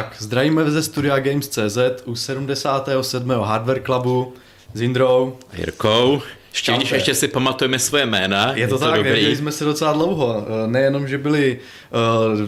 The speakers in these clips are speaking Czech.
Tak, zdravíme ze studia Games.cz u 77. Hardware Clubu s Indrou. Jirkou. Ještě, ještě si pamatujeme svoje jména. Je to, je to tak, neviděli jsme se docela dlouho. Eh, nejenom, že byly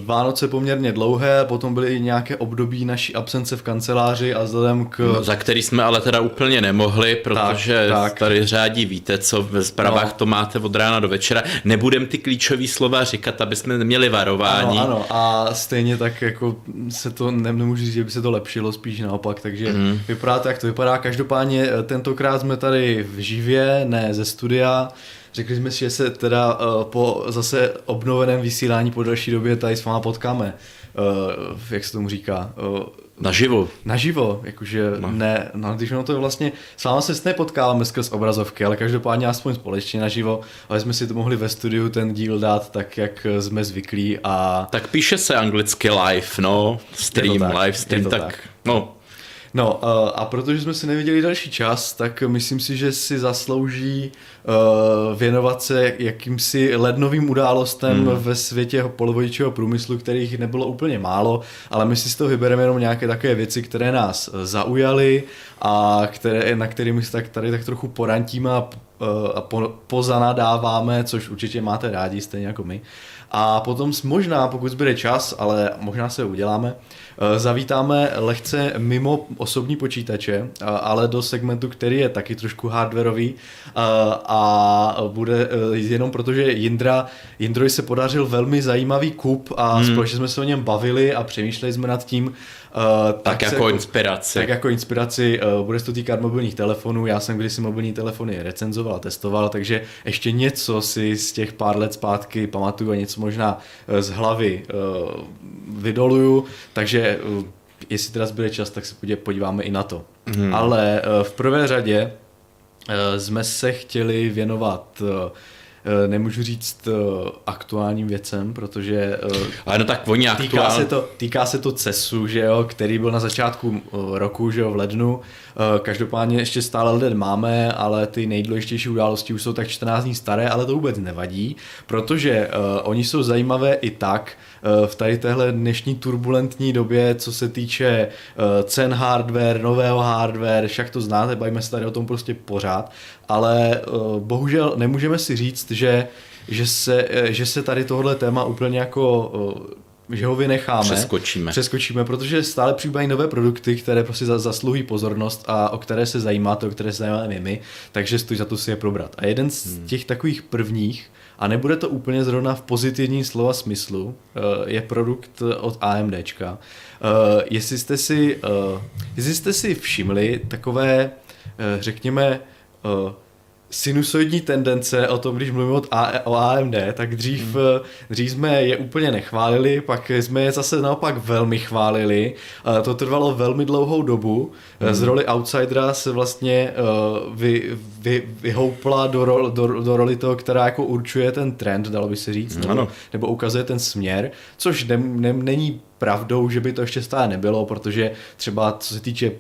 Vánoce poměrně dlouhé, potom byly i nějaké období naší absence v kanceláři a vzhledem k... No, za který jsme ale teda úplně nemohli, protože tak, tak. tady řádí víte, co ve zprávách no. to máte od rána do večera. Nebudem ty klíčové slova říkat, aby jsme neměli varování. Ano, ano, a stejně tak jako se to, ne, nemůžu říct, že by se to lepšilo, spíš naopak, takže mm. vypadá to, jak to vypadá. Každopádně eh, tentokrát jsme tady v živě, ne ze studia. Řekli jsme si, že se teda uh, po zase obnoveném vysílání po další době tady s váma potkáme. Uh, jak se tomu říká? Uh, Naživo. Naživo, jakože no. ne, no, když ono to je vlastně, s váma se nepotkáváme skrz obrazovky, ale každopádně aspoň společně naživo, ale jsme si to mohli ve studiu ten díl dát tak, jak jsme zvyklí a... Tak píše se anglicky live, no, stream, tak, live stream, tak, tak, no, No uh, a protože jsme si neviděli další čas, tak myslím si, že si zaslouží uh, věnovat se jakýmsi lednovým událostem hmm. ve světě polovodičního průmyslu, kterých nebylo úplně málo, ale my si z toho vybereme jenom nějaké takové věci, které nás zaujaly a které, na kterými se tak tady tak trochu porantíme a, a po, pozanadáváme, což určitě máte rádi, stejně jako my. A potom možná, pokud zbyde čas, ale možná se uděláme, Eh, zavítáme lehce mimo osobní počítače, eh, ale do segmentu, který je taky trošku hardwareový eh, a bude jenom protože Jindra, Jindrovi se podařil velmi zajímavý kup a hmm. společně jsme se o něm bavili a přemýšleli jsme nad tím, Uh, tak, tak jako se, inspiraci. Tak jako inspiraci, uh, bude se to týkat mobilních telefonů, já jsem kdysi mobilní telefony recenzoval, testoval, takže ještě něco si z těch pár let zpátky pamatuju a něco možná z hlavy uh, vydoluju, takže uh, jestli teda zbyde čas, tak se podíváme i na to. Hmm. Ale uh, v prvé řadě uh, jsme se chtěli věnovat Eh, nemůžu říct eh, aktuálním věcem, protože eh, ale no tak oni týká, aktuál... se to, týká se to CESu, že jo, který byl na začátku roku, že jo, v lednu. Každopádně ještě stále leden máme, ale ty nejdůležitější události už jsou tak 14 dní staré, ale to vůbec nevadí, protože oni jsou zajímavé i tak, v tady téhle dnešní turbulentní době, co se týče cen hardware, nového hardware, však to znáte, bavíme se tady o tom prostě pořád, ale bohužel nemůžeme si říct, že, že, se, že se tady tohle téma úplně jako že ho vynecháme. Přeskočíme. Přeskočíme, protože stále přibývají nové produkty, které prostě zasluhují pozornost a o které se zajímáte, o které se zajímáme my, takže stojí za to si je probrat. A jeden z hmm. těch takových prvních, a nebude to úplně zrovna v pozitivním slova smyslu, je produkt od AMDčka. Jestli jste si, jestli jste si všimli takové, řekněme, sinusoidní tendence o tom, když mluvím o AMD, tak dřív, hmm. dřív jsme je úplně nechválili, pak jsme je zase naopak velmi chválili. To trvalo velmi dlouhou dobu. Hmm. Z roli outsidera se vlastně vy, vy, vyhoupla do, ro, do, do roli toho, která jako určuje ten trend, dalo by se říct, nebo, nebo ukazuje ten směr, což ne, ne, není pravdou, že by to ještě stále nebylo, protože třeba co se týče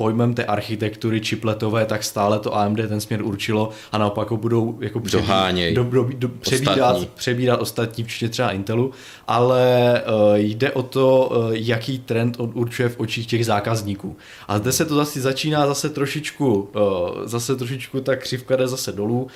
pojmem té architektury čipletové, tak stále to AMD ten směr určilo a naopak ho budou jako přebí, do, do, do, přebídat, ostatní. přebídat ostatní, včetně třeba Intelu, ale uh, jde o to, uh, jaký trend on určuje v očích těch zákazníků. A zde se to zase začíná zase trošičku, uh, zase trošičku ta křivka jde zase dolů, uh,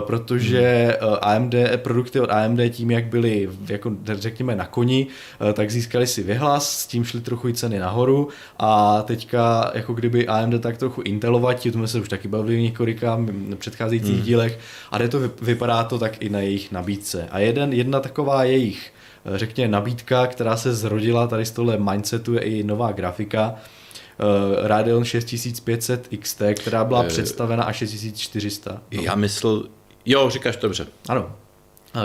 protože uh, AMD, produkty od AMD tím, jak byly, jako řekněme, na koni, uh, tak získali si vyhlas, s tím šly trochu i ceny nahoru a teďka jako kdy kdyby AMD tak trochu intelovatí, o tom se už taky bavili v několika předcházejících hmm. dílech, a to vypadá to tak i na jejich nabídce. A jeden, jedna taková jejich eh, řekněme nabídka, která se zrodila tady z tohle mindsetu je i nová grafika, uh, Radeon 6500 XT, která byla uh, představena až 6400. No. Já myslel, jo, říkáš dobře. Ano,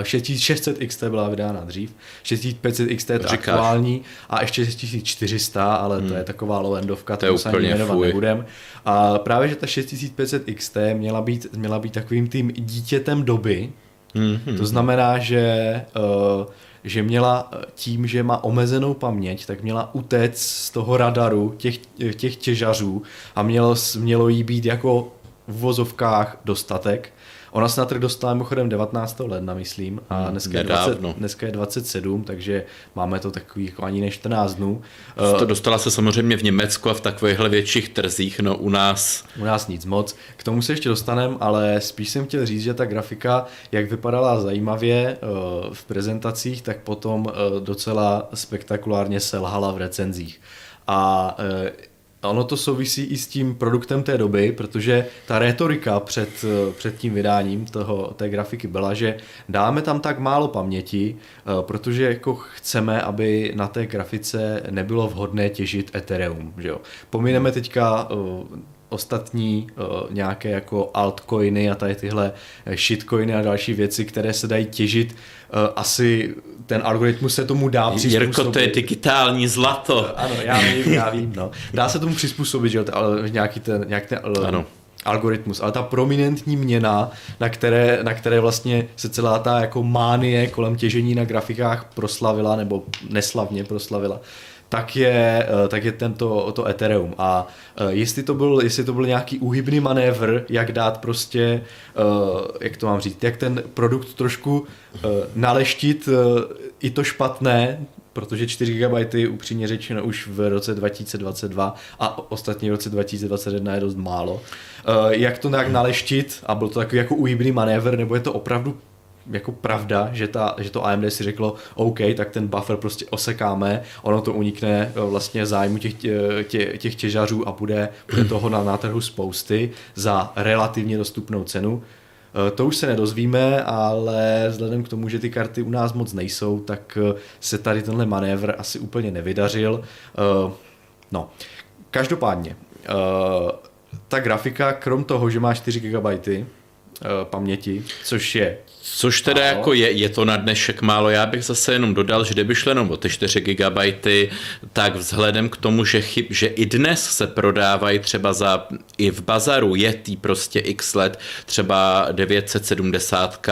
6600 XT byla vydána dřív, 6500 XT je aktuální a ještě 6400, ale hmm. to je taková lovendovka, to, to se ani jmenovat nebudem. A právě, že ta 6500 XT měla být, měla být takovým tím dítětem doby, hmm. to znamená, že uh, že měla tím, že má omezenou paměť, tak měla utéct z toho radaru těch, těch těžařů a mělo, mělo jí být jako v vozovkách dostatek Ona se na trh dostala mimochodem 19. ledna, myslím, a Hmm, dneska je, 20, dneska je 27, takže máme to takový jako ani ne 14 dnů. To dostala se samozřejmě v Německu a v takovýchhle větších trzích, no u nás... U nás nic moc. K tomu se ještě dostaneme, ale spíš jsem chtěl říct, že ta grafika, jak vypadala zajímavě eh, v prezentacích, tak potom eh, docela spektakulárně selhala v recenzích. A eh, ono to souvisí i s tím produktem té doby, protože ta retorika před, před tím vydáním toho, té grafiky byla, že dáme tam tak málo paměti, protože jako chceme, aby na té grafice nebylo vhodné těžit Ethereum. Že jo? Pomineme teďka ostatní uh, nějaké jako altcoiny a tady tyhle shitcoiny a další věci, které se dají těžit. Asi ten algoritmus se tomu dá přizpůsobit. Jirko, to je digitální zlato. Ano, já vím, já vím. No. Dá se tomu přizpůsobit, že ale nějaký ten, nějaký ten ano. algoritmus, ale ta prominentní měna, na které, na které vlastně se celá ta jako mánie kolem těžení na grafikách proslavila, nebo neslavně proslavila, tak je, tak je tento to Ethereum. A jestli to, byl, jestli to byl nějaký úhybný manévr, jak dát prostě, jak to mám říct, jak ten produkt trošku naleštit i to špatné, protože 4 GB upřímně řečeno už v roce 2022 a ostatně v roce 2021 je dost málo. Jak to nějak naleštit a byl to takový jako úhybný manévr, nebo je to opravdu jako pravda, že, ta, že to AMD si řeklo, OK, tak ten buffer prostě osekáme, ono to unikne vlastně zájmu těch, tě, těch těžařů a bude, bude toho na, na trhu spousty za relativně dostupnou cenu. To už se nedozvíme, ale vzhledem k tomu, že ty karty u nás moc nejsou, tak se tady tenhle manévr asi úplně nevydařil. No, každopádně, ta grafika, krom toho, že má 4 GB paměti, což je Což teda málo. jako je, je to na dnešek málo. Já bych zase jenom dodal, že kdyby šlo jenom o ty 4 GB, tak vzhledem k tomu, že, chyb, že i dnes se prodávají třeba za i v bazaru je tý prostě x let, třeba 970,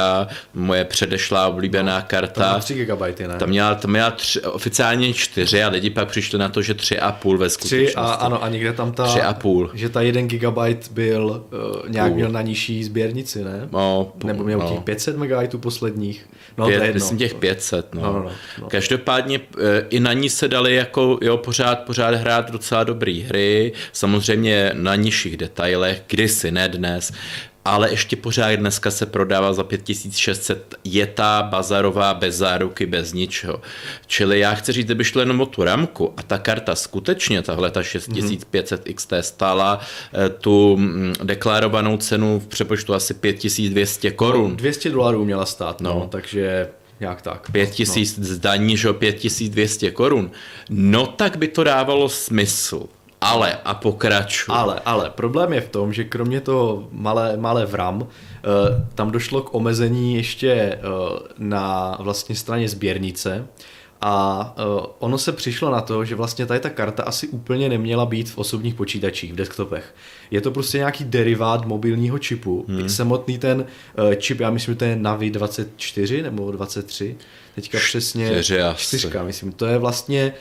moje předešlá oblíbená no, karta. Tam 3 GB, ne? Tam měla, tam měla tři, oficiálně 4 a lidi pak přišli na to, že 3,5 ve skutečnosti. 3 a, ano, a někde tam ta, 3,5. že ta 1 GB byl uh, nějak Půl. měl na nižší sběrnici, ne? No, Nebo měl no. těch 500 MB posledních. No, Pět, to je myslím těch 500. No. No, no, no. Každopádně e, i na ní se dali jako jo, pořád, pořád hrát docela dobré hry, samozřejmě na nižších detailech, kdysi, ne dnes, ale ještě pořád dneska se prodává za 5600, je ta bazarová bez záruky, bez ničeho. Čili já chci říct, kdyby šlo jenom o tu ramku a ta karta skutečně, tahle ta 6500 XT stála eh, tu mm, deklarovanou cenu v přepočtu asi 5200 korun. No, 200 dolarů měla stát, no, no takže nějak tak. 5000 no. zdaní, že 5200 korun. No tak by to dávalo smysl. Ale a pokračuj. Ale, ale problém je v tom, že kromě toho malé, malé vram, eh, tam došlo k omezení ještě eh, na vlastně straně sběrnice a eh, ono se přišlo na to, že vlastně tady ta karta asi úplně neměla být v osobních počítačích, v desktopech. Je to prostě nějaký derivát mobilního čipu. Hmm. Samotný ten čip, já myslím, že to je Navi 24 nebo 23, teďka přesně. Čtyřka, myslím. To je vlastně,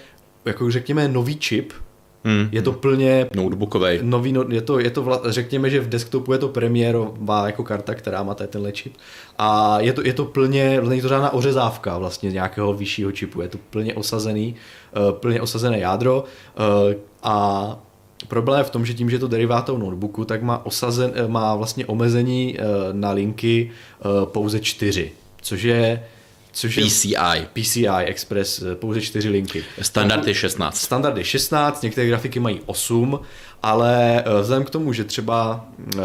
jako řekněme, nový čip, Hmm. Je to plně notebookový. Nový, no, je to, je to vla, řekněme, že v desktopu je to premiérová jako karta, která má tady tenhle čip. A je to, je to plně, není to žádná ořezávka vlastně nějakého vyššího čipu. Je to plně osazený, uh, plně osazené jádro uh, a Problém je v tom, že tím, že je to derivátou notebooku, tak má, osazen, eh, má vlastně omezení na linky pouze čtyři, což je Což je PCI. PCI Express, eh, pouze čtyři linky. Standard je 16. Standard je 16, některé grafiky mají 8, ale eh, vzhledem k tomu, že třeba eh,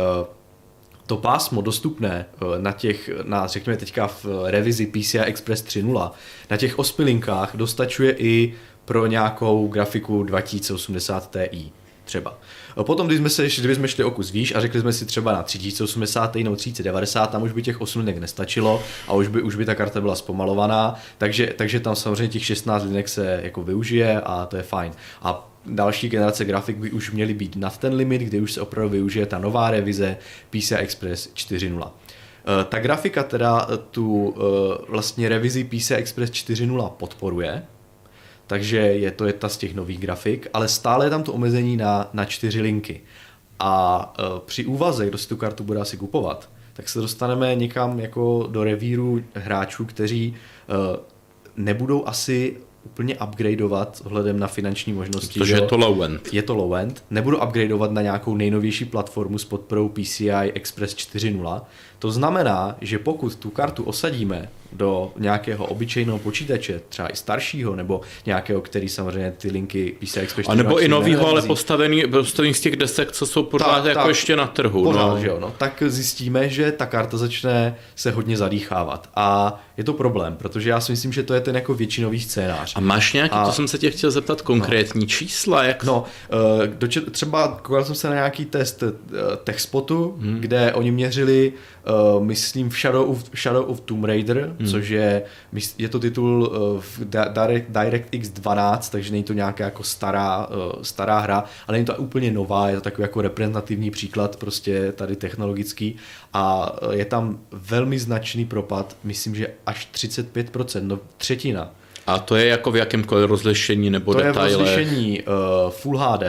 to pásmo dostupné na těch, na, řekněme teďka v revizi PCI Express 3.0, na těch osmi linkách dostačuje i pro nějakou grafiku 2080 Ti třeba. Potom, když jsme, se, když jsme šli o kus výš a řekli jsme si třeba na 3080 nebo 3090, tam už by těch 8 linek nestačilo a už by, už by ta karta byla zpomalovaná, takže, takže tam samozřejmě těch 16 linek se jako využije a to je fajn. A další generace grafik by už měly být nad ten limit, kdy už se opravdu využije ta nová revize PCI Express 4.0. Eh, ta grafika teda tu eh, vlastně revizi PCI Express 4.0 podporuje, takže je to jedna z těch nových grafik, ale stále je tam to omezení na, na čtyři linky. A uh, při úvaze, kdo si tu kartu bude asi kupovat, tak se dostaneme někam jako do revíru hráčů, kteří uh, nebudou asi úplně upgradeovat ohledem na finanční možnosti. Protože je to low-end. Je to low-end. Nebudu upgradeovat na nějakou nejnovější platformu s podporou PCI Express 4.0. To znamená, že pokud tu kartu osadíme do nějakého obyčejného počítače, třeba i staršího, nebo nějakého, který samozřejmě ty linky PCI Express A nebo i novýho, ale postavený, postavený z těch desek, co jsou pořád tak, jako tak, ještě na trhu. Pořád, no. Že jo, no. Tak zjistíme, že ta karta začne se hodně zadýchávat. A je to problém, protože já si myslím, že to je ten jako většinový scénář. A máš nějaký, a... to jsem se tě chtěl zeptat, konkrétní no. čísla? Jak... No, dočet, třeba koukal jsem se na nějaký test uh, TechSpotu, hmm. kde oni měřili uh, myslím v Shadow of, Shadow of Tomb Raider, hmm. což je, je to titul uh, v Direct, DirectX 12, takže není to nějaká jako stará, uh, stará hra, ale není to úplně nová, je to takový jako reprezentativní příklad prostě tady technologický a je tam velmi značný propad, myslím, že až 35%, no třetina. A to je jako v jakémkoliv rozlišení nebo to detailech? To je v rozlišení uh, Full HD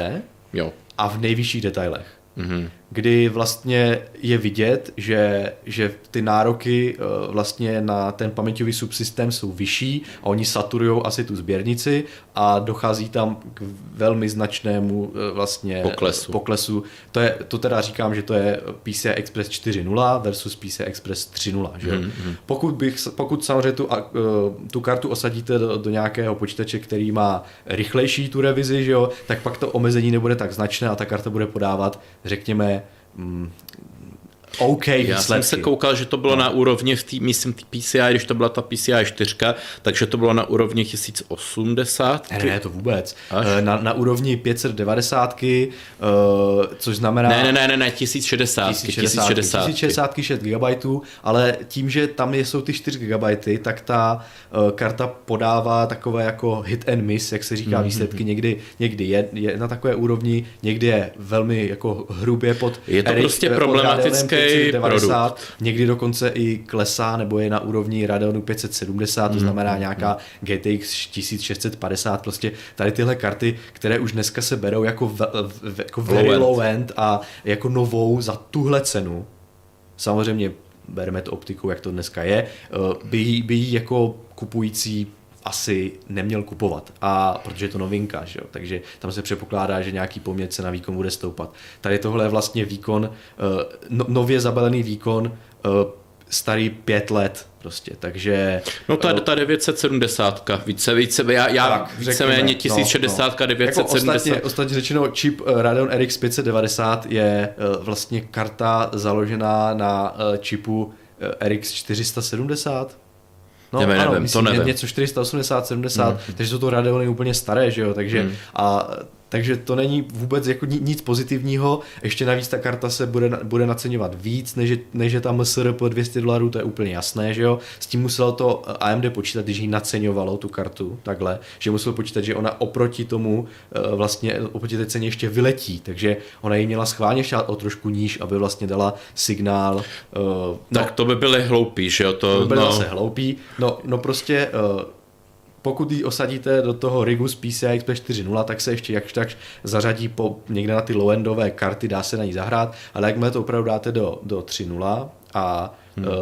jo. a v nejvyšších detailech mm-hmm. Kdy vlastně je vidět, že, že ty nároky eh, vlastně na ten paměťový subsystém jsou vyšší a oni saturují asi tu sběrnici a dochází tam k velmi značnému eh, vlastně poklesu. poklesu. To, je, to teda říkám, že to je PCI Express 4.0 versus PCI Express 3.0. Že? Mm-hmm. Pokud, bych, pokud samozřejmě tu, eh, tu kartu osadíte do, do nějakého počítače, který má rychlejší tu revizi, že jo, tak pak to omezení nebude tak značné a ta karta bude podávat řekněme, mm, OK výsledky. Já jsem se koukal, že to bylo no. na úrovni v tý, myslím, tý PCI, když to byla ta PCI 4, takže to bylo na úrovni 1080. Ne, ne, to vůbec. Až? Eh, na, na úrovni 590, uh, eh, což znamená... Ne, ne, ne, ne, ne 1060. 1060, 1060, 1060 6 GB, ale tím, že tam jsou ty 4 GB, tak ta uh, karta podává takové jako hit and miss, jak se říká, mm-hmm. výsledky. Někdy, někdy je, je na takové úrovni, někdy je velmi jako hrubě pod... Je to prostě problematické 590, produkt. někdy dokonce i klesá nebo je na úrovni Radeonu 570, to mhm, znamená mhm, nějaká mhm. GTX 1650, prostě tady tyhle karty, které už dneska se berou jako, v, v, jako very low, low end a jako novou za tuhle cenu, samozřejmě bereme to optikou, jak to dneska je, eh, by, by jako kupující asi neměl kupovat, a protože je to novinka, že jo? takže tam se předpokládá, že nějaký poměr se na výkon bude stoupat. Tady tohle je vlastně výkon, eh, no, nově zabalený výkon, eh, starý pět let prostě, takže... No ta, eh, ta 970, více, více, já, já tak, víceméně 1060, no, no. 970. Jako ostatně, ostatně řečeno, čip Radeon RX 590 je vlastně karta založená na čipu RX 470, No, nevím, ano, nevím, myslím, to nevím. něco 480, 70, hmm. takže jsou to Radeony úplně staré, že jo, takže hmm. a takže to není vůbec jako nic pozitivního, ještě navíc ta karta se bude, bude naceňovat víc, než, než je tam SRP 200 dolarů, to je úplně jasné, že jo. S tím muselo to AMD počítat, když ji naceňovalo tu kartu, takhle, že musel počítat, že ona oproti tomu eh, vlastně oproti té ceně ještě vyletí, takže ona ji měla schválně šát o trošku níž, aby vlastně dala signál. Uh, tak no, to by byly hloupí, že jo. To, to by byly no. zase hloupí, no, no prostě uh, pokud ji osadíte do toho rigu z PCI Express 4.0, tak se ještě jakž tak zařadí po, někde na ty low-endové karty, dá se na ní zahrát, ale jakmile to opravdu dáte do, do 3.0 a hmm. uh,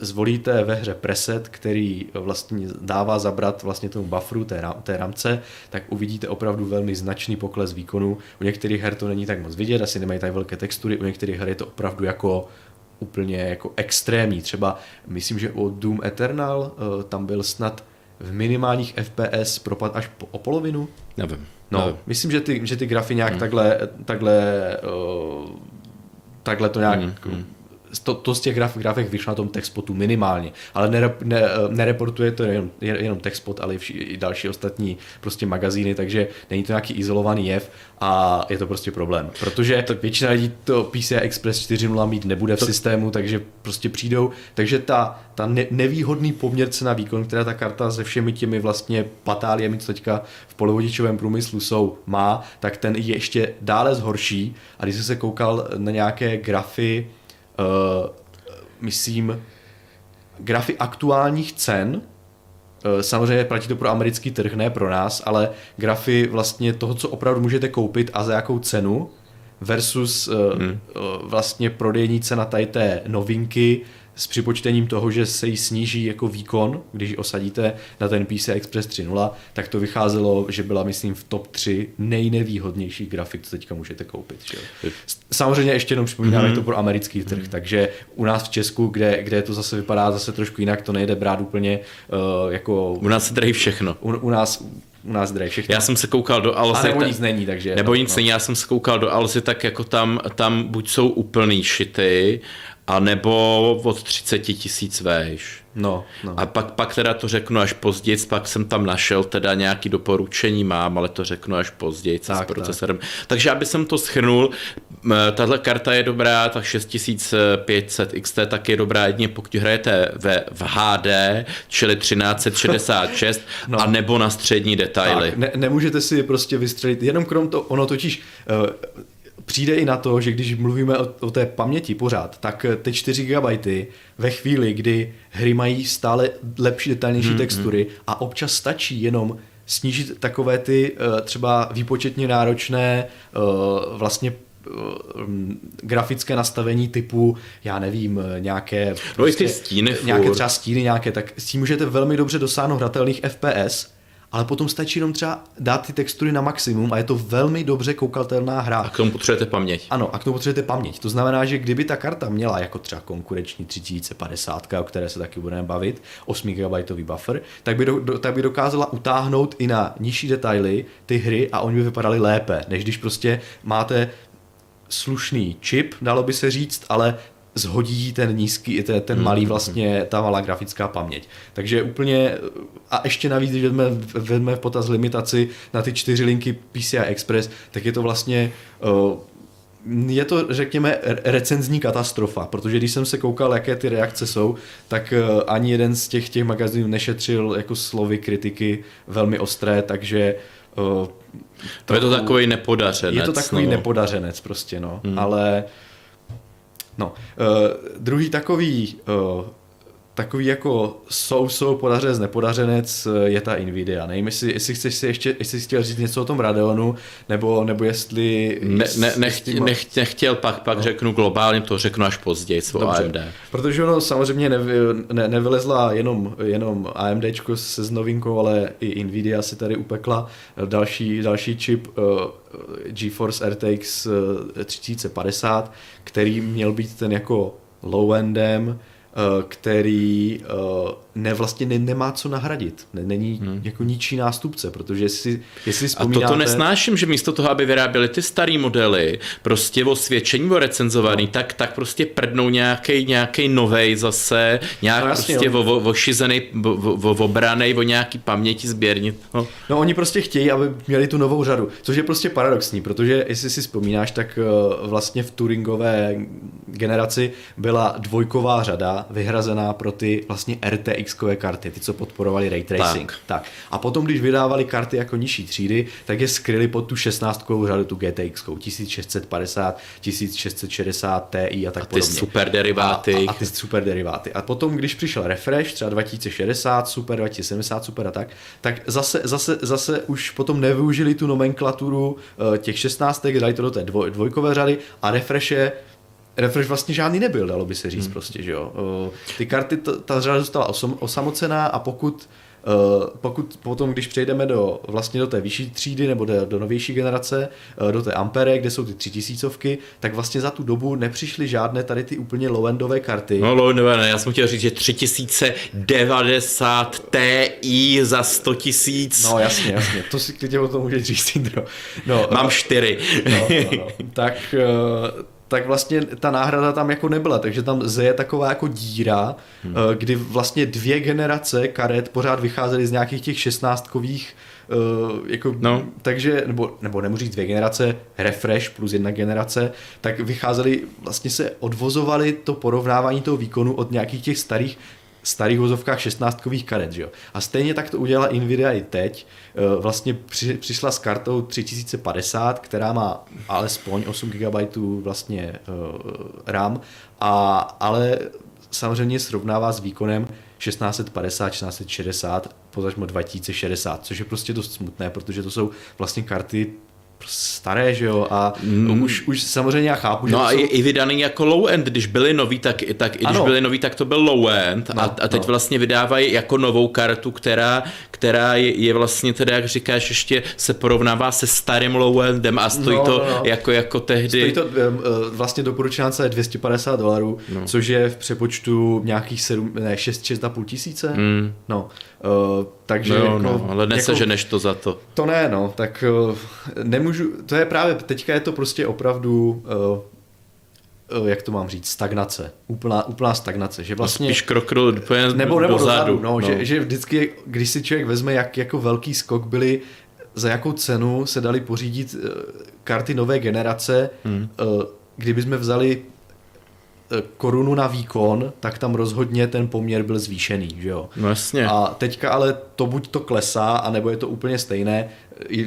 zvolíte ve hře preset, který vlastně dává zabrat vlastně tomu bufferu té, té ramce, tak uvidíte opravdu velmi značný pokles výkonu. U některých her to není tak moc vidět, asi nemají tak velké textury, u některých her je to opravdu jako úplně jako extrémní. Třeba myslím, že o Doom Eternal uh, tam byl snad v minimálních FPS propad až po, o polovinu? Nevím. No, nevím. myslím, že ty, že ty grafy nějak hmm. takhle, takhle, uh, takhle to nějak hmm. To, to z těch graf, grafek vyšlo na tom textpotu minimálně, ale nere, ne, nereportuje to jenom, jenom textpot, ale i další ostatní prostě magazíny, takže není to nějaký izolovaný jev a je to prostě problém, protože tak většina lidí to PCI Express 4.0 mít nebude v to... systému, takže prostě přijdou, takže ta, ta ne, nevýhodný poměr cena výkon, která ta karta se všemi těmi vlastně patáliemi, co teďka v polovodičovém průmyslu jsou, má, tak ten je ještě dále zhorší. A když jsem se koukal na nějaké grafy, uh, myslím, grafy aktuálních cen, uh, samozřejmě platí to pro americký trh, ne pro nás, ale grafy vlastně toho, co opravdu můžete koupit a za jakou cenu, versus hmm. vlastně prodejní cena tady té novinky s připočtením toho, že se jí sníží jako výkon, když osadíte na ten PC Express 3.0, tak to vycházelo, že byla, myslím, v top 3 nejnevýhodnější grafik, co teďka můžete koupit. Že? Samozřejmě ještě jenom připomínám, mm-hmm. to pro americký trh, mm-hmm. takže u nás v Česku, kde, kde to zase vypadá zase trošku jinak, to nejde brát úplně uh, jako... U nás se drají všechno. U, u nás u nás drají všechno. Já jsem se koukal do Alzy. Nebo nic není, takže... Nebo nic no. není, já jsem se koukal do Alzy, tak jako tam, tam buď jsou úplný šity, a nebo od 30 tisíc vejš. No, no. A pak, pak teda to řeknu až později, pak jsem tam našel teda nějaký doporučení mám, ale to řeknu až později tak, s procesorem. Tak. Takže aby jsem to schrnul, tahle karta je dobrá, ta 6500 XT tak je dobrá jedně pokud hrajete ve, v HD, čili 1366, no. a nebo na střední detaily. Tak, ne, nemůžete si je prostě vystřelit, jenom krom to, ono totiž uh, přijde i na to, že když mluvíme o, o té paměti pořád, tak ty 4 GB ve chvíli, kdy hry mají stále lepší, detailnější hmm, textury hmm. a občas stačí jenom snížit takové ty uh, třeba výpočetně náročné uh, vlastně eh, grafické nastavení typu, já nevím, nějaké... No prostě, ty stíny Nějaké třeba stíny nějaké, tak s tím můžete velmi dobře dosáhnout hratelných FPS, ale potom stačí jenom třeba dát ty textury na maximum a je to velmi dobře koukatelná hra. A k tomu potřebujete paměť. Ano, a k tomu potřebujete paměť. To znamená, že kdyby ta karta měla jako třeba konkurenční 3050, o které se taky budeme bavit, 8 GB buffer, tak by, do, do, tak by dokázala utáhnout i na nižší detaily ty hry a oni by vypadaly lépe, než když prostě máte slušný čip, dalo by se říct, ale zhodí ten nízký, ten, ten malý hmm. vlastně, ta malá grafická paměť. Takže úplně, a ještě navíc, když vezme, vezme v potaz limitaci na ty čtyři linky PCI Express, tak je to vlastně je to, řekněme, recenzní katastrofa, protože když jsem se koukal, jaké ty reakce jsou, tak e, ani jeden z těch, těch magazínů nešetřil jako slovy kritiky velmi ostré, takže to je to takový nepodařenec. Je to takový no. nepodařenec prostě, no. Hmm. Ale No, uh, druhý takový uh, takový jako sou podařenec, nepodařenec eh, je ta Nvidia. Nevím, jestli, jestli chceš si ještě, jestli chtěl říct něco o tom Radeonu, nebo, nebo jestli... Ne, ne, nech, nech, nechtěl, pak, pak no. řeknu globálně, to řeknu až později, co AMD. Protože ono samozřejmě nevy, ne, nevylezla jenom, jenom AMD se s novinkou, ale i Nvidia si tady upekla další, další čip uh, GeForce RTX 3050, který měl být ten jako low-endem, Eh, který eh, ne, vlastně ne, nemá co nahradit. Ne, není hmm. jako ničí nástupce, protože jestli, jestli vzpomínáte... A toto nesnáším, že místo toho, aby vyráběli ty staré modely, prostě o svědčení o recenzovaný, no. tak, tak prostě prdnou nějaký nějaký novej zase, nějak no, jasně, prostě o, ošizený, obranej, o nějaký paměti sběrnit. No. no oni prostě chtějí, aby měli tu novou řadu, což je prostě paradoxní, protože jestli si vzpomínáš, tak eh, vlastně v Turingové generaci byla dvojková řada vyhrazená pro ty vlastně RTX RTX karty, ty, co podporovaly ray tracing. Tak. tak. A potom, když vydávali karty jako nižší třídy, tak je skryli pod tu 16 řadu, tu GTX, 1650, 1660 Ti a tak a ty podobně. super deriváty. A, a, a ty super deriváty. A potom, když přišel refresh, třeba 2060, super 2070, super a tak, tak zase, zase, zase už potom nevyužili tu nomenklaturu uh, těch 16, dali to do té dvoj, dvojkové řady a refreshe refresh vlastně žádný nebyl, dalo by se říct hmm. prostě, že jo. Ty karty, ta, ta řada zůstala osam, osamocená a pokud Uh, pokud potom, když přejdeme do vlastně do té vyšší třídy nebo do, do novější generace, uh, do té Ampere, kde jsou ty tři tisícovky, tak vlastně za tu dobu nepřišly žádné tady ty úplně low-endové karty. No low-endové ne, já jsem chtěl říct, že 3090 Ti za 100 tisíc. No jasně, jasně, to si klidně o tom můžeš říct, Indro. No, Mám čtyři. No, no, no. Tak tak vlastně ta náhrada tam jako nebyla, takže tam je taková jako díra, hmm. Eh, kdy vlastně dvě generace karet pořád vycházely z nějakých těch šestnáctkových Uh, jako, no. takže, nebo, nebo nemůžu říct dvě generace, refresh plus jedna generace, tak vycházeli, vlastně se odvozovali to porovnávání toho výkonu od nějakých těch starých starých vozovkách 16 karet, že jo? A stejně tak to udělala Nvidia i teď. Eh, vlastně při, přišla s kartou 3050, která má alespoň 8 GB vlastně uh, RAM, a, ale samozřejmě srovnává s výkonem 1650, 1660, potažmo 2060, což je prostě dost smutné, protože to jsou vlastně karty staré, že jo, a mm. už, už samozřejmě já chápu, že No a jsou... i, vydaný jako low end, když byly nový, tak, tak i když ano. byly nový, tak to byl low end no, a, a teď no. vlastně vydávají jako novou kartu, která, která je, je vlastně teda, jak říkáš, ještě se porovnává se starým low endem a stojí no, to no, no. jako jako tehdy. Stojí to, vlastně doporučená je 250 dolarů, no. což je v přepočtu nějakých 7, ne, 6, 6,5 tisíce. Mm. No, Uh, takže no, jako, no, ale neseženeš jako, to za to. To ne, no, tak uh, nemůžu, to je právě, teďka je to prostě opravdu, uh, uh, jak to mám říct, stagnace, úplná, úplná stagnace, že vlastně... No spíš krok do, nebo, nebo dozadu, no, no. Že, že vždycky, když si člověk vezme, jak jako velký skok byly, za jakou cenu se dali pořídit uh, karty nové generace, hmm. uh, kdyby jsme vzali Eh, korunu na výkon, tak tam rozhodně ten poměr byl zvýšený, že jo? No jasně. A teďka ale to buď to klesá, anebo je to úplně stejné.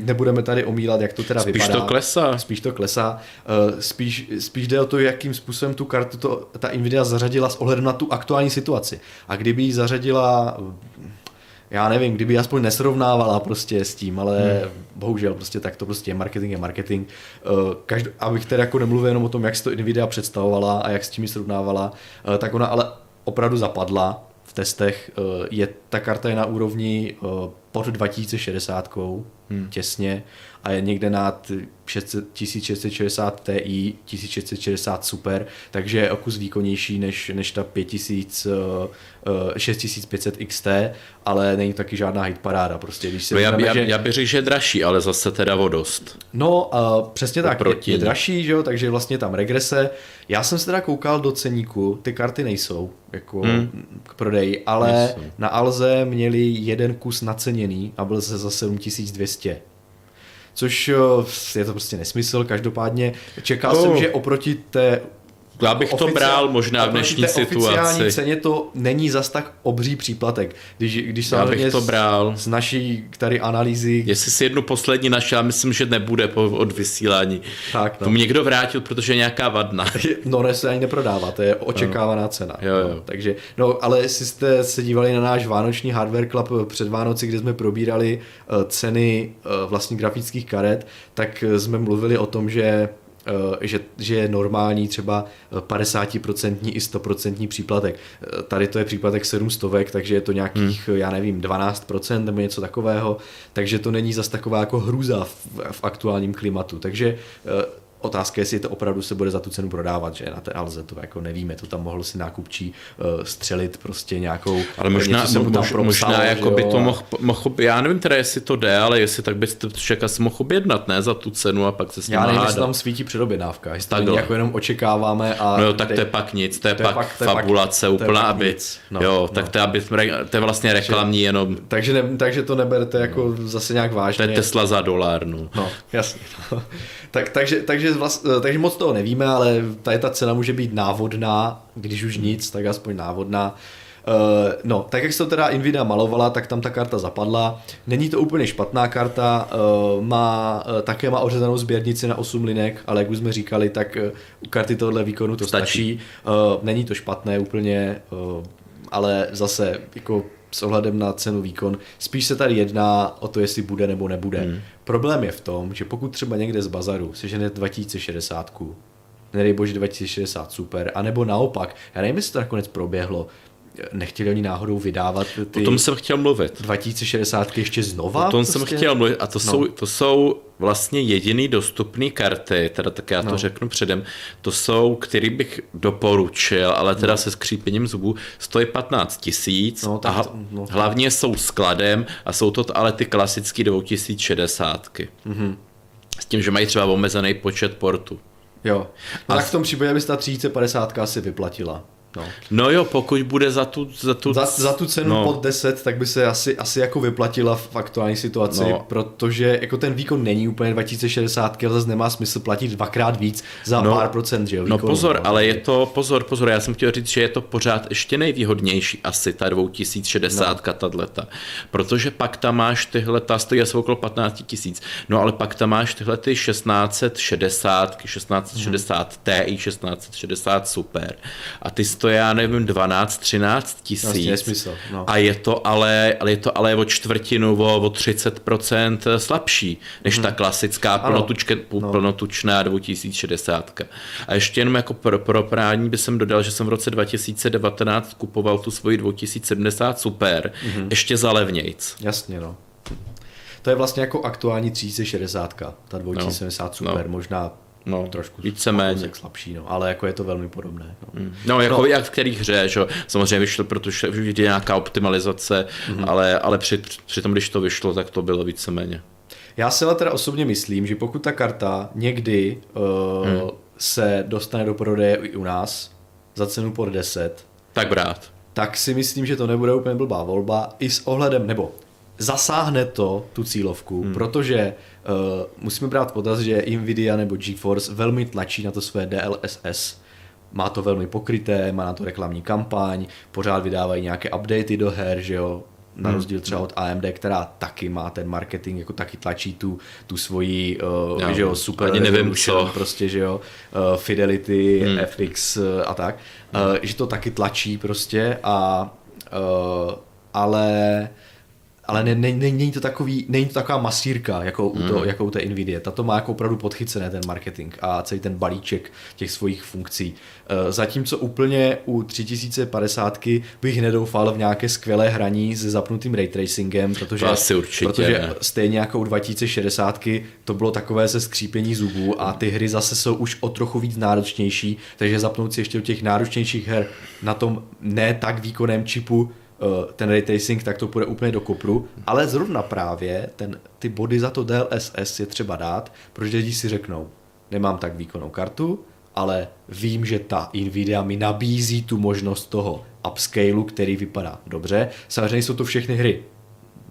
Nebudeme tady omílat, jak to teda spíš vypadá. Spíš to klesá. Spíš to klesá. Eh, spíš, spíš jde o to, jakým způsobem tu kartu to, ta Nvidia zařadila s ohledem na tu aktuální situaci. A kdyby ji zařadila já nevím, kdyby aspoň nesrovnávala prostě s tím, ale hmm. bohužel prostě tak to prostě je marketing je marketing. Eh, Každý, abych teda jako nemluvil jenom o tom, jak se to Nvidia představovala a jak s tím srovnávala, eh, tak ona ale opravdu zapadla v testech. Eh, je, ta karta je na úrovni pod 2060 hmm. těsně a je někde nad 1660 Ti, 1660 Super, takže je o kus výkonnější než, než ta 5000, 6500 XT, ale není taky žádná hitparáda. Prostě, když si no já, já, že... já bych řekl, že je dražší, ale zase teda o dost. No, uh, přesně tak, je, je dražší, že jo, takže vlastně tam regrese. Já jsem se teda koukal do ceníku, ty karty nejsou jako hmm. k prodeji, ale Nejsou. na Alze měli jeden kus naceněný a byl se za 7200 což eh, je to prostě nesmysl. Každopádně čekal oh. jsem, že oproti té já bych to bral možná v dnešní situaci. oficiální ceně to není zas tak obří příplatek. Když, když já bych to bral. Z, z naší tady analýzy... Jestli si jednu poslední našel, myslím, že nebude po, od vysílání. Tak, no. To mi někdo vrátil, protože je nějaká vadna. No, ne se ani neprodává, to je očekávaná no. cena. Jo, jo. No, takže, no, ale jestli jste se dívali na náš Vánoční Hardware Club před Vánoci, kde jsme probírali uh, ceny uh, vlastních grafických karet, tak jsme mluvili o tom, že Eh, že, že je normální třeba 50% i 100% příplatek. Eh, tady to je příplatek 700, takže je to nějakých, hmm. já nevím, 12% nebo něco takového, takže to není zas taková jako hrůza v, v aktuálním klimatu. Takže eh, Otázka je, jestli to opravdu se bude za tu cenu prodávat, že na té Alze to jako nevíme, to tam mohl si nákupčí uh, střelit prostě nějakou... Ale možná, mo, mož, propsal, možná jako by to mohl, mohl, já nevím teda, jestli to jde, ale jestli tak bys to člověk asi mohl objednat, ne, za tu cenu a pak se s Já nevím, jestli tam svítí předobjednávka, jestli to jako jenom očekáváme a... No jo, tak to je pak nic, to je, to pak, pak fabulace úplná, aby... No, jo, no. tak to, aby, to je vlastně reklamní jenom... Takže, ne, takže to neberte jako zase nějak vážně. To je Tesla za dolár, no. No, jasně. No. Tak, takže, takže, vlast, eh, takže moc toho nevíme, ale tady ta cena může být návodná, když už nic, tak aspoň návodná. Uh, no, tak jak se to teda Nvidia malovala, tak tam ta karta zapadla. Není to úplně špatná karta, uh, má, uh, také má ořezanou sběrnici na 8 linek, ale jak už jsme říkali, tak uh, u karty tohle výkonu to stačí. stačí. Uh, není to špatné úplně, uh, ale zase jako s ohledem na cenu výkon. Spíš se tady jedná o to, jestli bude nebo nebude. Hmm. Problém je v tom, že pokud třeba někde z bazaru sežene 2060, nedej bože 2060 super, anebo naopak, já nevím, jestli to nakonec proběhlo, nechtěli oni náhodou vydávat ty... O tom jsem chtěl mluvit. 2060 ještě znova? O tom prostě? jsem chtěl mluvit a to, no. jsou, to jsou vlastně jediný dostupný karty, teda tak já to no. řeknu předem, to jsou, který bych doporučil, ale teda no. se skřípením zubů, stojí 15 tisíc no, a no, hlavně jsou skladem a jsou to ale ty klasické 2060. Mm-hmm. S tím, že mají třeba omezený počet portů. Jo, no a tak v tom případě by ta 3050 asi vyplatila. No. no jo, pokud bude za tu... Za tu, za, za tu cenu no. pod 10, tak by se asi, asi jako vyplatila v aktuální situaci, no. protože jako ten výkon není úplně 2060, ale zase nemá smysl platit dvakrát víc za no. pár procent, že jo, No pozor, no. ale je to, pozor, pozor, já jsem chtěl říct, že je to pořád ještě nejvýhodnější asi ta 2060 no. tato, protože pak tam máš tyhle, ta stojí asi okolo 15 tisíc, no ale pak tam máš tyhle ty 1660, 1660 hmm. Ti, 1660 Super a ty stojí stojí, já nevím, 12, 13 tisíc. Nesmysl, no. A je to ale, ale je to ale o čtvrtinu, o, o 30% slabší, než hmm. ta klasická plnotučke, no. plnotučná 2060. A ještě jenom jako pro, pro prání by jsem dodal, že jsem v roce 2019 kupoval tu svoji 2070 Super, hmm. ještě za levnějc. Jasně, no. To je vlastně jako aktuální 3060, ta 2070 no, Super, no. možná no, trošku víceméně slabší, no, ale jako je to velmi podobné. No, mm. no jako no. jak v kterých hře, že? samozřejmě vyšlo, protože vždy nějaká optimalizace, mm-hmm. ale, ale při, při tom, když to vyšlo, tak to bylo víceméně. Já si ale teda osobně myslím, že pokud ta karta někdy uh, hmm. se dostane do prodeje i u nás za cenu pod 10, tak brát. Tak si myslím, že to nebude úplně blbá volba i s ohledem, nebo zasáhne to tu cílovku, hmm. protože uh, musíme brát potaz, že Nvidia nebo GeForce velmi tlačí na to své DLSS. Má to velmi pokryté, má na to reklamní kampaň, pořád vydávají nějaké updaty do her, že jo, na hmm. rozdíl třeba od AMD, která taky má ten marketing, jako taky tlačí tu, tu svoji, uh, Já, že jo, super ani nevím co. prostě, že jo, uh, Fidelity, hmm. FX uh, a tak, uh, že to taky tlačí prostě a uh, ale ale ne, ne, ne, není, to takový, není to taková masírka, jako u, to, mm. jako u té Nvidia. Tato má jako opravdu podchycené ten marketing a celý ten balíček těch svých funkcí. Eh, zatímco úplně u 3050 bych nedoufal v nějaké skvělé hraní s zapnutým ray tracingem, protože, to asi určitě, protože ne. stejně jako u 2060 to bylo takové se skřípění zubů a ty hry zase jsou už o trochu víc náročnější, takže zapnout si ještě u těch náročnějších her na tom ne tak výkonném čipu ten ray tracing, tak to půjde úplně do kopru, ale zrovna právě ten, ty body za to DLSS je třeba dát, protože lidi si řeknou, nemám tak výkonnou kartu, ale vím, že ta Nvidia mi nabízí tu možnost toho upscaleu, který vypadá dobře. Samozřejmě jsou to všechny hry,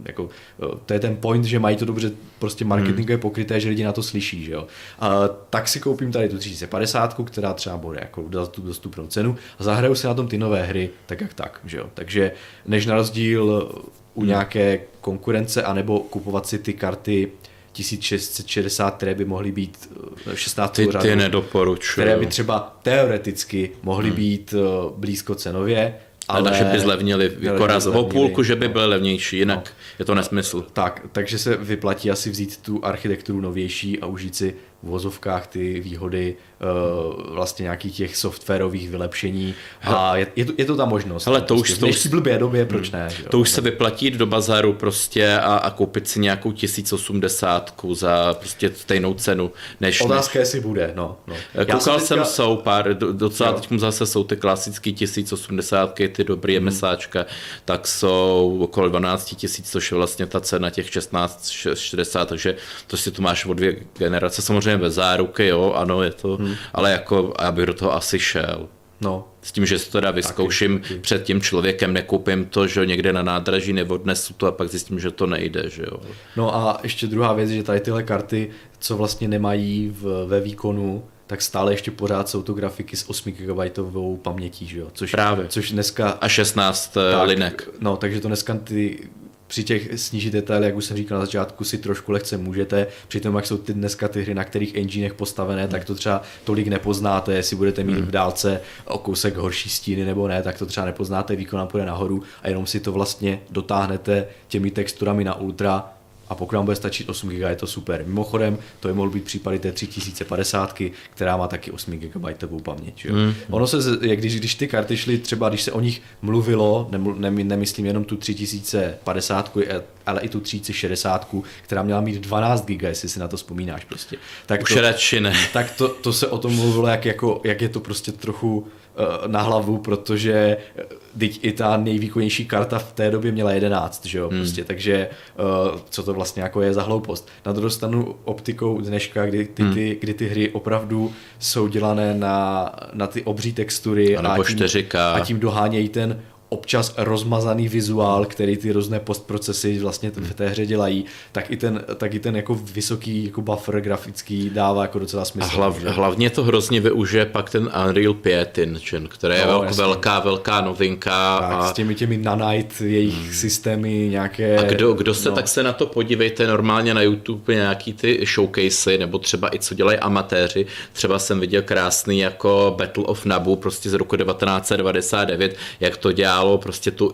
jako, eh, to je ten point, že mají to dobře prostě marketingově hmm. pokryté, že lidi na to slyší, že jo. A, tak si koupím tady tu 3050, která třeba bude jako za tu dostupnou cenu a zahraju si na tom ty nové hry, tak jak tak, že jo. Takže než na rozdíl u hmm. nějaké konkurence, anebo kupovat si ty karty 1660, které by mohly být 16. Ty, řadu, ty nedoporučuju. Které by třeba teoreticky mohly hmm. být eh, blízko cenově, ale, že by zlevnili vykoraz o půlku, že by byly levnější, jinak no. je to nesmysl. Tak, takže se vyplatí asi vzít tu architekturu novější a užít si v vozovkách ty výhody uh, vlastně nějakých těch softwarových vylepšení a je, je, to, je to ta možnost. Ale to prostě. už, to už, blbě době, proč ne? To už se vyplatí do bazaru prostě a, a koupit si nějakou 1080 za prostě stejnou cenu. Než, Otázka, jestli bude, no. no. Koukal jsem, teďka... jsem, jsou pár, docela teď zase jsou ty klasické 1080, ty dobrý hmm. MSáčka, tak jsou okolo 12 tisíc, což je vlastně ta cena těch 1660, takže to si tu máš o dvě generace. Samozřejmě samozřejmě bez záruky, jo, ano, je to, hmm. ale jako já bych do toho asi šel. No. S tím, že si to teda vyzkouším taky, taky. před tím člověkem, nekoupím to, že někde na nádraží neodnesu to a pak zjistím, že to nejde, že jo. No a ještě druhá věc, že tady tyhle karty, co vlastně nemají v, ve výkonu, tak stále ještě pořád jsou to grafiky s 8 GB pamětí, že jo? Což, Právě. Což dneska... A 16 eh, tak, linek. No, takže to dneska ty při těch snížit detaily, jak už jsem říkal na začátku, si trošku lehce můžete. Přitom, jak jsou ty dneska ty hry, na kterých enginech postavené, hmm. tak to třeba tolik nepoznáte, jestli budete mít hmm. v dálce o kousek horší stíny nebo ne, tak to třeba nepoznáte, výkon půjde nahoru a jenom si to vlastně dotáhnete těmi texturami na ultra a pokud vám bude stačit 8 GB, je to super. Mimochodem, to je mohl být případy té 3050, která má taky 8 GB paměť. Jo? Mm. Ono se, jak když, když ty karty šly, třeba když se o nich mluvilo, ne, nemyslím jenom tu 3050, ale i tu 3060, která měla mít 12 GB, jestli si na to vzpomínáš prostě. Tak Už to, radši ne. Tak to, to se o tom mluvilo, jak, jako, jak je to prostě trochu na hlavu, protože eh, teď i ta nejvýkonnější karta v té době měla 11, že jo, hmm. prostě, takže eh, co to vlastně jako je za hloupost. Na druhou stranu optikou dneška, kdy ty, hmm. ty, kdy ty hry opravdu jsou dělané na, na ty obří textury a, a, tím, a tím dohánějí ten občas rozmazaný vizuál, který ty různé postprocesy vlastně v té hře dělají, tak i ten, tak i ten jako vysoký jako buffer grafický dává jako docela smysl. A hlav, hlavně to hrozně využije pak ten Unreal 5 Engine, který je no, velká, velká novinka. Tak, a... s těmi těmi nanite jejich hmm. systémy nějaké... A kdo, kdo se, no. tak se na to podívejte normálně na YouTube nějaký ty showcasey, nebo třeba i co dělají amatéři. Třeba jsem viděl krásný jako Battle of Nabu, prostě z roku 1999, jak to dělá hrálo prostě tu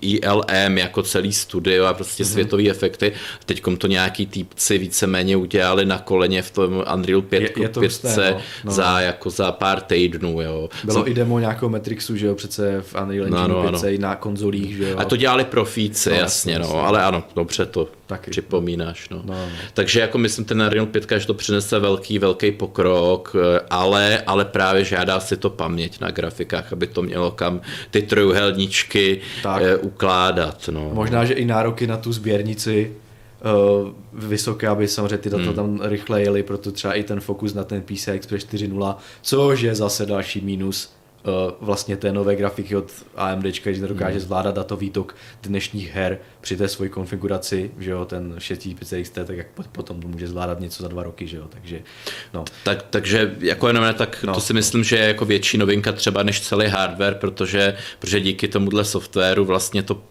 ILM jako celý studio a prostě mm-hmm. světové efekty. Teď to nějaký týpci víceméně udělali na koleně v tom Unreal 5, je, je to 5 no. No. za, jako za pár týdnů. Jo. Bylo Jsem... i demo nějakého Matrixu, že jo, přece v Unreal Engine no, no, 5 no. na konzolích, že jo. A to dělali profíci, no, jasně, no, ale ano, dobře to Taky. připomínáš. No. No, no. Takže jako myslím, ten Unreal 5, že to přinese velký, velký pokrok, ale, ale právě žádá si to paměť na grafikách, aby to mělo kam ty trojuhelníčky tak. Eh, ukládat. No. Možná, že i nároky na tu sběrnici uh, vysoké, aby samozřejmě ty data hmm. tam rychle jeli, proto třeba i ten fokus na ten PCI Express 4.0, což je zase další mínus vlastně té nové grafiky od AMD, že dokáže hmm. zvládat datový tok dnešních her při té své konfiguraci, že jo, ten 6500 XT, tak jak potom to může zvládat něco za dva roky, že jo, takže no. Tak, takže jako jenom tak no. to si myslím, že je jako větší novinka třeba než celý hardware, protože, protože díky tomuhle softwaru vlastně to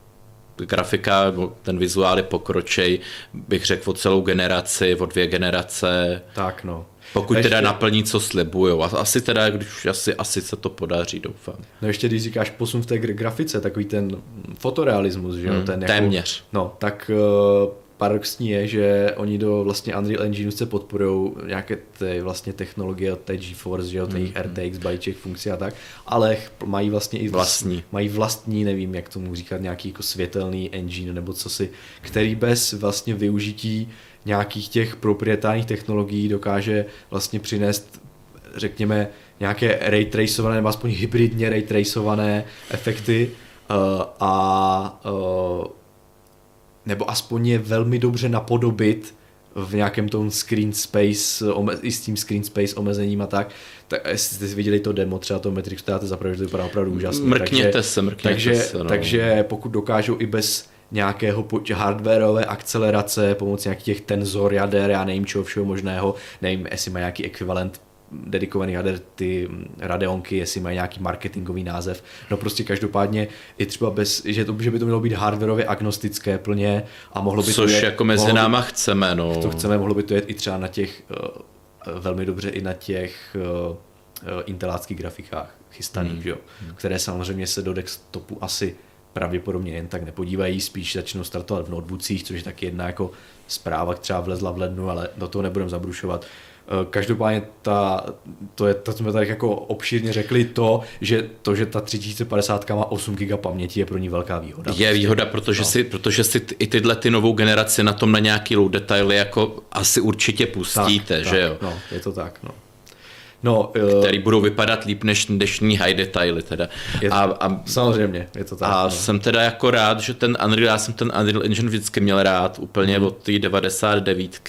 grafika, ten vizuál je pokročej, bych řekl o celou generaci, o dvě generace. Tak no. Pokud ještě... teda naplní, co slibujou. Asi teda, když asi, asi se to podaří, doufám. No ještě když říkáš posun v té grafice, takový ten fotorealismus, že jo? Hmm, ten jako, téměř. No, tak uh, paradoxní je, že oni do vlastně Unreal Engine se podporují nějaké ty vlastně technologie od té GeForce, že jo, těch mm, RTX, balíček funkcí a tak, ale mají vlastně i vlastní. Mají vlastní, nevím, jak tomu říkat, nějaký jako světelný engine nebo co si, který bez vlastně využití nějakých těch proprietárních technologií dokáže vlastně přinést, řekněme, nějaké ray tracované nebo aspoň hybridně ray tracované efekty uh, a uh, nebo aspoň je velmi dobře napodobit v nějakém tom screen space, i s tím screen space omezením a tak, tak jestli jste viděli to demo, třeba to Matrix, dáte za pravdu, to vypadá opravdu úžasně. Mrkněte takže, se, mrkněte takže, se. No. Takže pokud dokážou i bez nějakého hardwareové akcelerace pomocí nějakých těch tenzor, jader, já nevím čeho všeho možného, nevím, jestli má nějaký ekvivalent dedikovaný jader, ty Radeonky, jestli mají nějaký marketingový název. No prostě každopádně i třeba bez, že, to, že by to mělo být hardwareově agnostické plně a mohlo by Což to jet, jako mezi náma by, chceme, no. To chceme, mohlo by to jet i třeba na těch, uh, velmi dobře i na těch uh, uh, inteláckých grafikách chystaných, hmm. jo, hmm. které samozřejmě se do desktopu asi pravděpodobně jen tak nepodívají, spíš začnou startovat v notebookích, což je taky jedna jako zpráva, třeba vlezla v lednu, ale do toho nebudeme zabrušovat. Eh, každopádně ta, to, je, to jsme tady jako obšírně řekli to, že to, že ta 3050 má 8 GB paměti je pro ní velká výhoda. Je výhoda, protože, no. si, protože si i tyhle ty novou generaci na tom na nějaký low detaily jako asi určitě pustíte, tak, že tak, jo? No, je to tak, no. No, uh, který budou vypadat líp než dnešní high detaily teda. Je to, a, a, samozřejmě, je to tak. A no. jsem teda jako rád, že ten Unreal, já jsem ten Unreal Engine vždycky měl rád, úplně mm. od té 99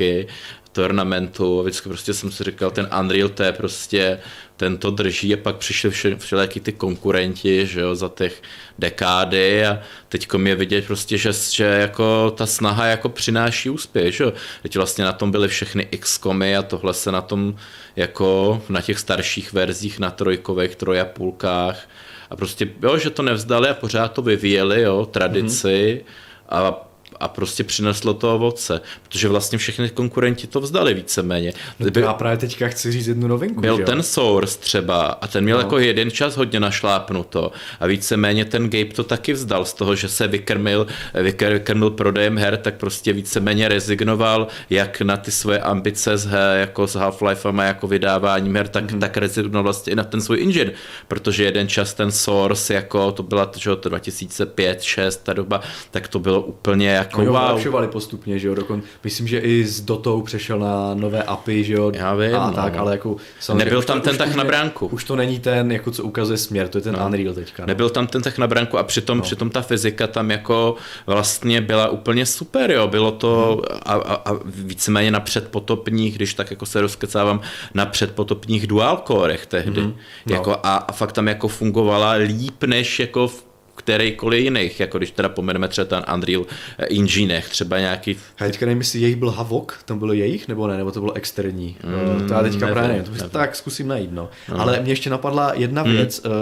tournamentu, vždycky prostě jsem si říkal, ten Unreal to je prostě, ten to drží. A pak přišli vše, všelijaký ty konkurenti, že jo, za těch dekády. A teď je vidět prostě, že, že jako ta snaha jako přináší úspěch, že jo. Teď vlastně na tom byly všechny XCOMy a tohle se na tom jako na těch starších verzích na trojkových, trojapůlkách. A prostě, jo, že to nevzdali a pořád to vyvíjeli, jo, tradici. Mm-hmm. a a prostě přineslo to ovoce, protože vlastně všechny konkurenti to vzdali víceméně. No to já právě teďka chci říct jednu novinku. Byl že? ten Source třeba a ten měl no. jako jeden čas hodně našlápnuto a víceméně ten Gabe to taky vzdal z toho, že se vykrmil, vykrmil prodejem her, tak prostě víceméně rezignoval jak na ty svoje ambice z, jako s Half-Life a jako vydáváním her, tak, mm-hmm. tak rezignoval vlastně i na ten svůj engine, protože jeden čas ten Source, jako to byla to, to 2005, 6 ta doba, tak to bylo úplně jako Oni wow. vylepšovali postupně, že jo, dokon, myslím, že i s Dotou přešel na nové API, že jo, Já vím, a no. tak, ale jako... Nebyl tam to, ten tak na bránku. Už to není ten, jako co ukazuje směr, to je ten no. Unreal teďka. No. Nebyl tam ten tak na bránku a přitom, no. přitom ta fyzika tam jako vlastně byla úplně super, jo, bylo to hmm. a, a, a víceméně na předpotopních, když tak jako se rozkecávám, na předpotopních dual corech tehdy. Hmm. No. Jako a, a fakt tam jako fungovala líp než jako v kterýkoliv jiných, jako když teda pomeneme třeba ten Unreal Engine, třeba nějaký... A teďka nevím, jestli jejich byl Havok, tam bylo jejich, nebo ne, nebo to bylo externí. Mm, to já teďka nevím, právě nevím, to nevím. tak zkusím najít, no. no. Ale mě ještě napadla jedna mm. věc, uh,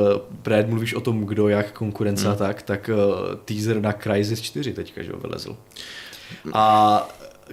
právě mluvíš o tom, kdo jak konkurence mm. a tak, tak uh, teaser na Crysis 4 teďka, že jo, vylezl. A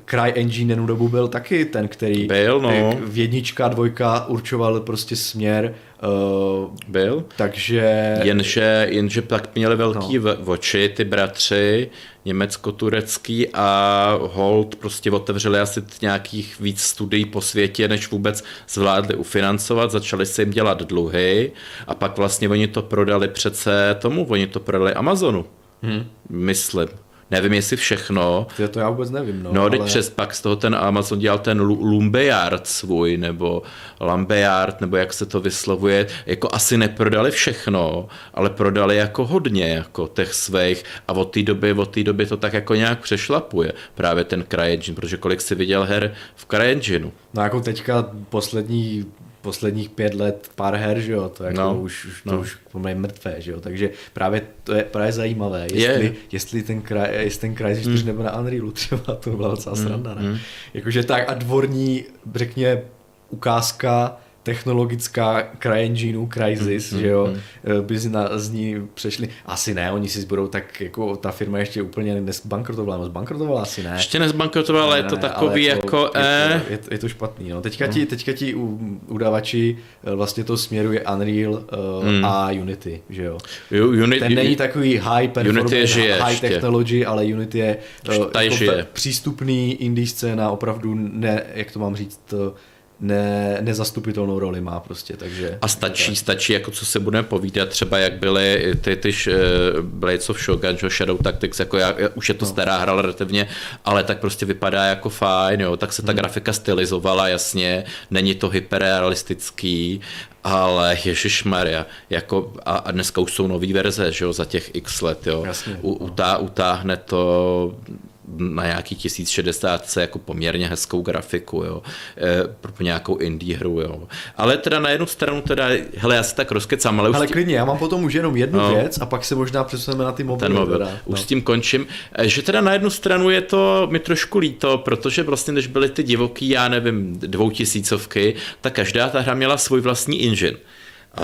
CryEngine jednu dobu byl taky ten, který byl, no. v jednička, dvojka určoval prostě směr. Uh, byl. Takže... Jenže, jenže tak měli velký no. oči ty bratři, německo-turecký a Hold prostě otevřeli asi nějakých víc studií po světě, než vůbec zvládli ufinancovat, začali se jim dělat dluhy a pak vlastně oni to prodali přece tomu, oni to prodali Amazonu. Hmm. Myslím. Nevím, jestli všechno. To, to já vůbec nevím. No, no ale... přes pak z toho ten Amazon dělal ten Lumbeard svůj, nebo Lambeard, nebo jak se to vyslovuje. Jako asi neprodali všechno, ale prodali jako hodně, jako těch svých. A od té doby, od té doby to tak jako nějak přešlapuje. Právě ten CryEngine, protože kolik si viděl her v CryEngineu. No jako teďka poslední posledních pět let pár her, že jo, to jako no, už, už, to no. už poměrně mrtvé, že jo, takže právě to je právě zajímavé, jestli, je. jestli ten kraj, jestli ten kraj mm. nebo na Unrealu třeba, to byla docela mm, sranda, ne? Mm. Jakože tak a dvorní, řekně, ukázka technologická CryEngineu, Crysis, mm, že jo, mm. by si na, z ní přešli. Asi ne, oni si budou tak, jako ta firma ještě úplně nezbankrotovala, no zbankrotovala asi ne. Ještě nezbankrotovala, ale je to takový jako... jako je, eh... to, je, to, je to špatný, no. Teďka ti, teďka ti udavači eh, vlastně to směruje Unreal uh, mm. a Unity, že jo. Unity, Ten není takový high performance, žije high ještě. technology, ale Unity je uh, jako přístupný indie scéna, opravdu ne, jak to mám říct, uh, ne, nezastupitelnou roli má prostě, takže... A stačí, stačí, jako co se budeme povídat, třeba jak byly ty, ty uh, Blades of Shogun, že Shadow Tactics, jako já, už je to no. stará hra relativně, ale tak prostě vypadá jako fajn, jo, tak se ta hmm. grafika stylizovala, jasně, není to hyperrealistický, ale Ježíš Maria, jako a, a dneska už jsou nové verze, že jo, za těch x let, jo. Jasně, U, utá, utáhne to na nějaký 1060 jako poměrně hezkou grafiku, jo, e, pro nějakou indie hru, jo. Ale teda na jednu stranu teda, hele, já se tak rozkecám, ale už... Ale tím... klidně, já mám potom už jenom jednu no, věc a pak se možná přesuneme na ty mobily. Ten mobil. Teda, už no. s tím končím. E, že teda na jednu stranu je to mi trošku líto, protože vlastně, když byly ty divoký, já nevím, dvoutisícovky, tak každá ta hra měla svůj vlastní engine.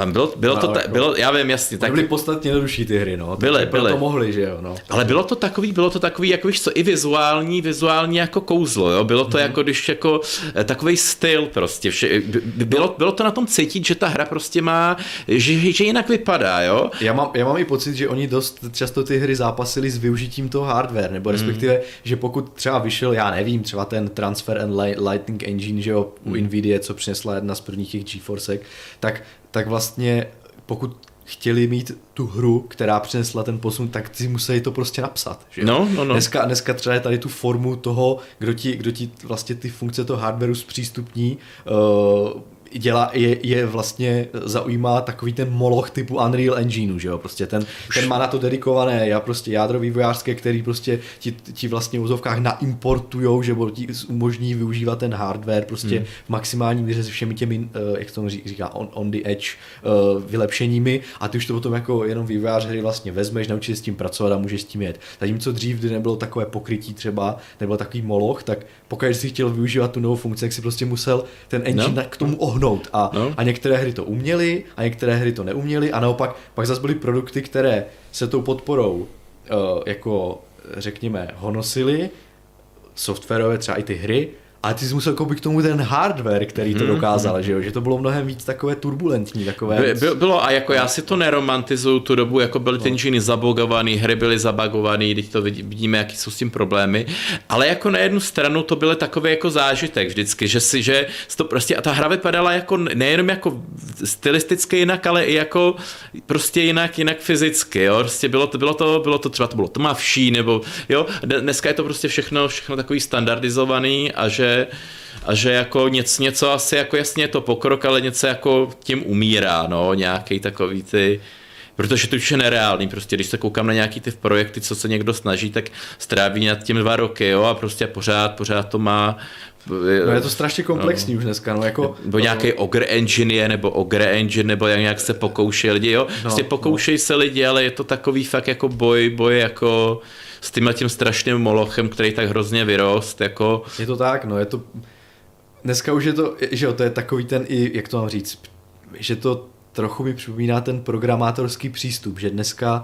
Bylo, bylo to, ta, bylo, já vím, jasně. Tak... Byly podstatně jednodušší ty hry, no. Byly, byly. to mohli, že jo, no. Ale bylo to takový, bylo to takový, jako víš co, i vizuální, vizuální jako kouzlo, jo. Bylo to mm-hmm. jako, když jako eh, takový styl prostě. Vše, bylo, bylo to na tom cítit, že ta hra prostě má, že, že jinak vypadá, jo. Já mám, já mám i pocit, že oni dost často ty hry zápasili s využitím toho hardware, nebo respektive, mm. že pokud třeba vyšel, já nevím, třeba ten Transfer and Lightning Engine, že jo, u mm. Nvidia, co přinesla jedna z prvních těch GeForce, tak tak vlastně pokud chtěli mít tu hru, která přinesla ten posun, tak si museli to prostě napsat. Že? No, no, no. Dneska, dneska třeba je tady tu formu toho, kdo ti, kdo ti vlastně ty funkce toho hardwareu zpřístupní, uh, dělá, je, je vlastně zaujímá takový ten moloch typu Unreal Engineu, že jo, prostě ten, ten má na to dedikované, já prostě jádro vývojářské, který prostě ti, ti vlastně v úzovkách naimportujou, že ti umožní využívat ten hardware prostě hmm. v maximální míře se všemi těmi, uh, jak to říká, on, on the edge uh, vylepšeními a ty už to potom jako jenom vývojář hry vlastně vezmeš, naučíš s tím pracovat a můžeš s tím jet. Zatímco dřív, kdy nebylo takové pokrytí třeba, nebyl takový moloch, tak pokud jsi chtěl využívat tu novou funkci, tak si prostě musel ten engine no. k tomu ohnout. A, no. a některé hry to uměly, a některé hry to neuměly, a naopak pak zase byly produkty, které se tou podporou uh, jako řekněme honosily, softwarové třeba i ty hry, ale ty jsi musel koupit k tomu ten hardware, který to mhm, dokázal, mm-hmm. že jo? Že to bylo mnohem víc takové turbulentní, takové... By, by, bylo a jako já si to neromantizuju tu dobu, jako byly no. ty engine zabogovaný, hry byly zabagovaný, teď to vidíme, jaký jsou s tím problémy, ale jako na jednu stranu to byl takový jako zážitek vždycky, že si, že to prostě a ta hra vypadala jako nejenom jako stylisticky jinak, ale i jako prostě jinak, jinak fyzicky, jo? Prostě bylo to, bylo to, bylo to třeba to bylo tmavší, nebo jo, dneska je to prostě všechno, všechno takový standardizovaný a že a že jako něco, něco asi jako jasně je to pokrok, ale něco jako tím umírá, no, nějaký takový ty, protože to už je nereálný, prostě když se koukám na nějaký ty projekty, co se někdo snaží, tak stráví nad tím dva roky, jo, a prostě pořád, pořád to má No je to strašně komplexní no. už dneska, no jako... Nebo nějaký Ogre Engine je, nebo Ogre Engine, nebo jak nějak se pokouší lidi, jo? No, prostě pokoušejí no. se lidi, ale je to takový fakt jako boj, boj jako s tím tím strašným molochem, který tak hrozně vyrost, jako... Je to tak, no je to... Dneska už je to, že jo, to je takový ten i, jak to mám říct, že to trochu mi připomíná ten programátorský přístup, že dneska,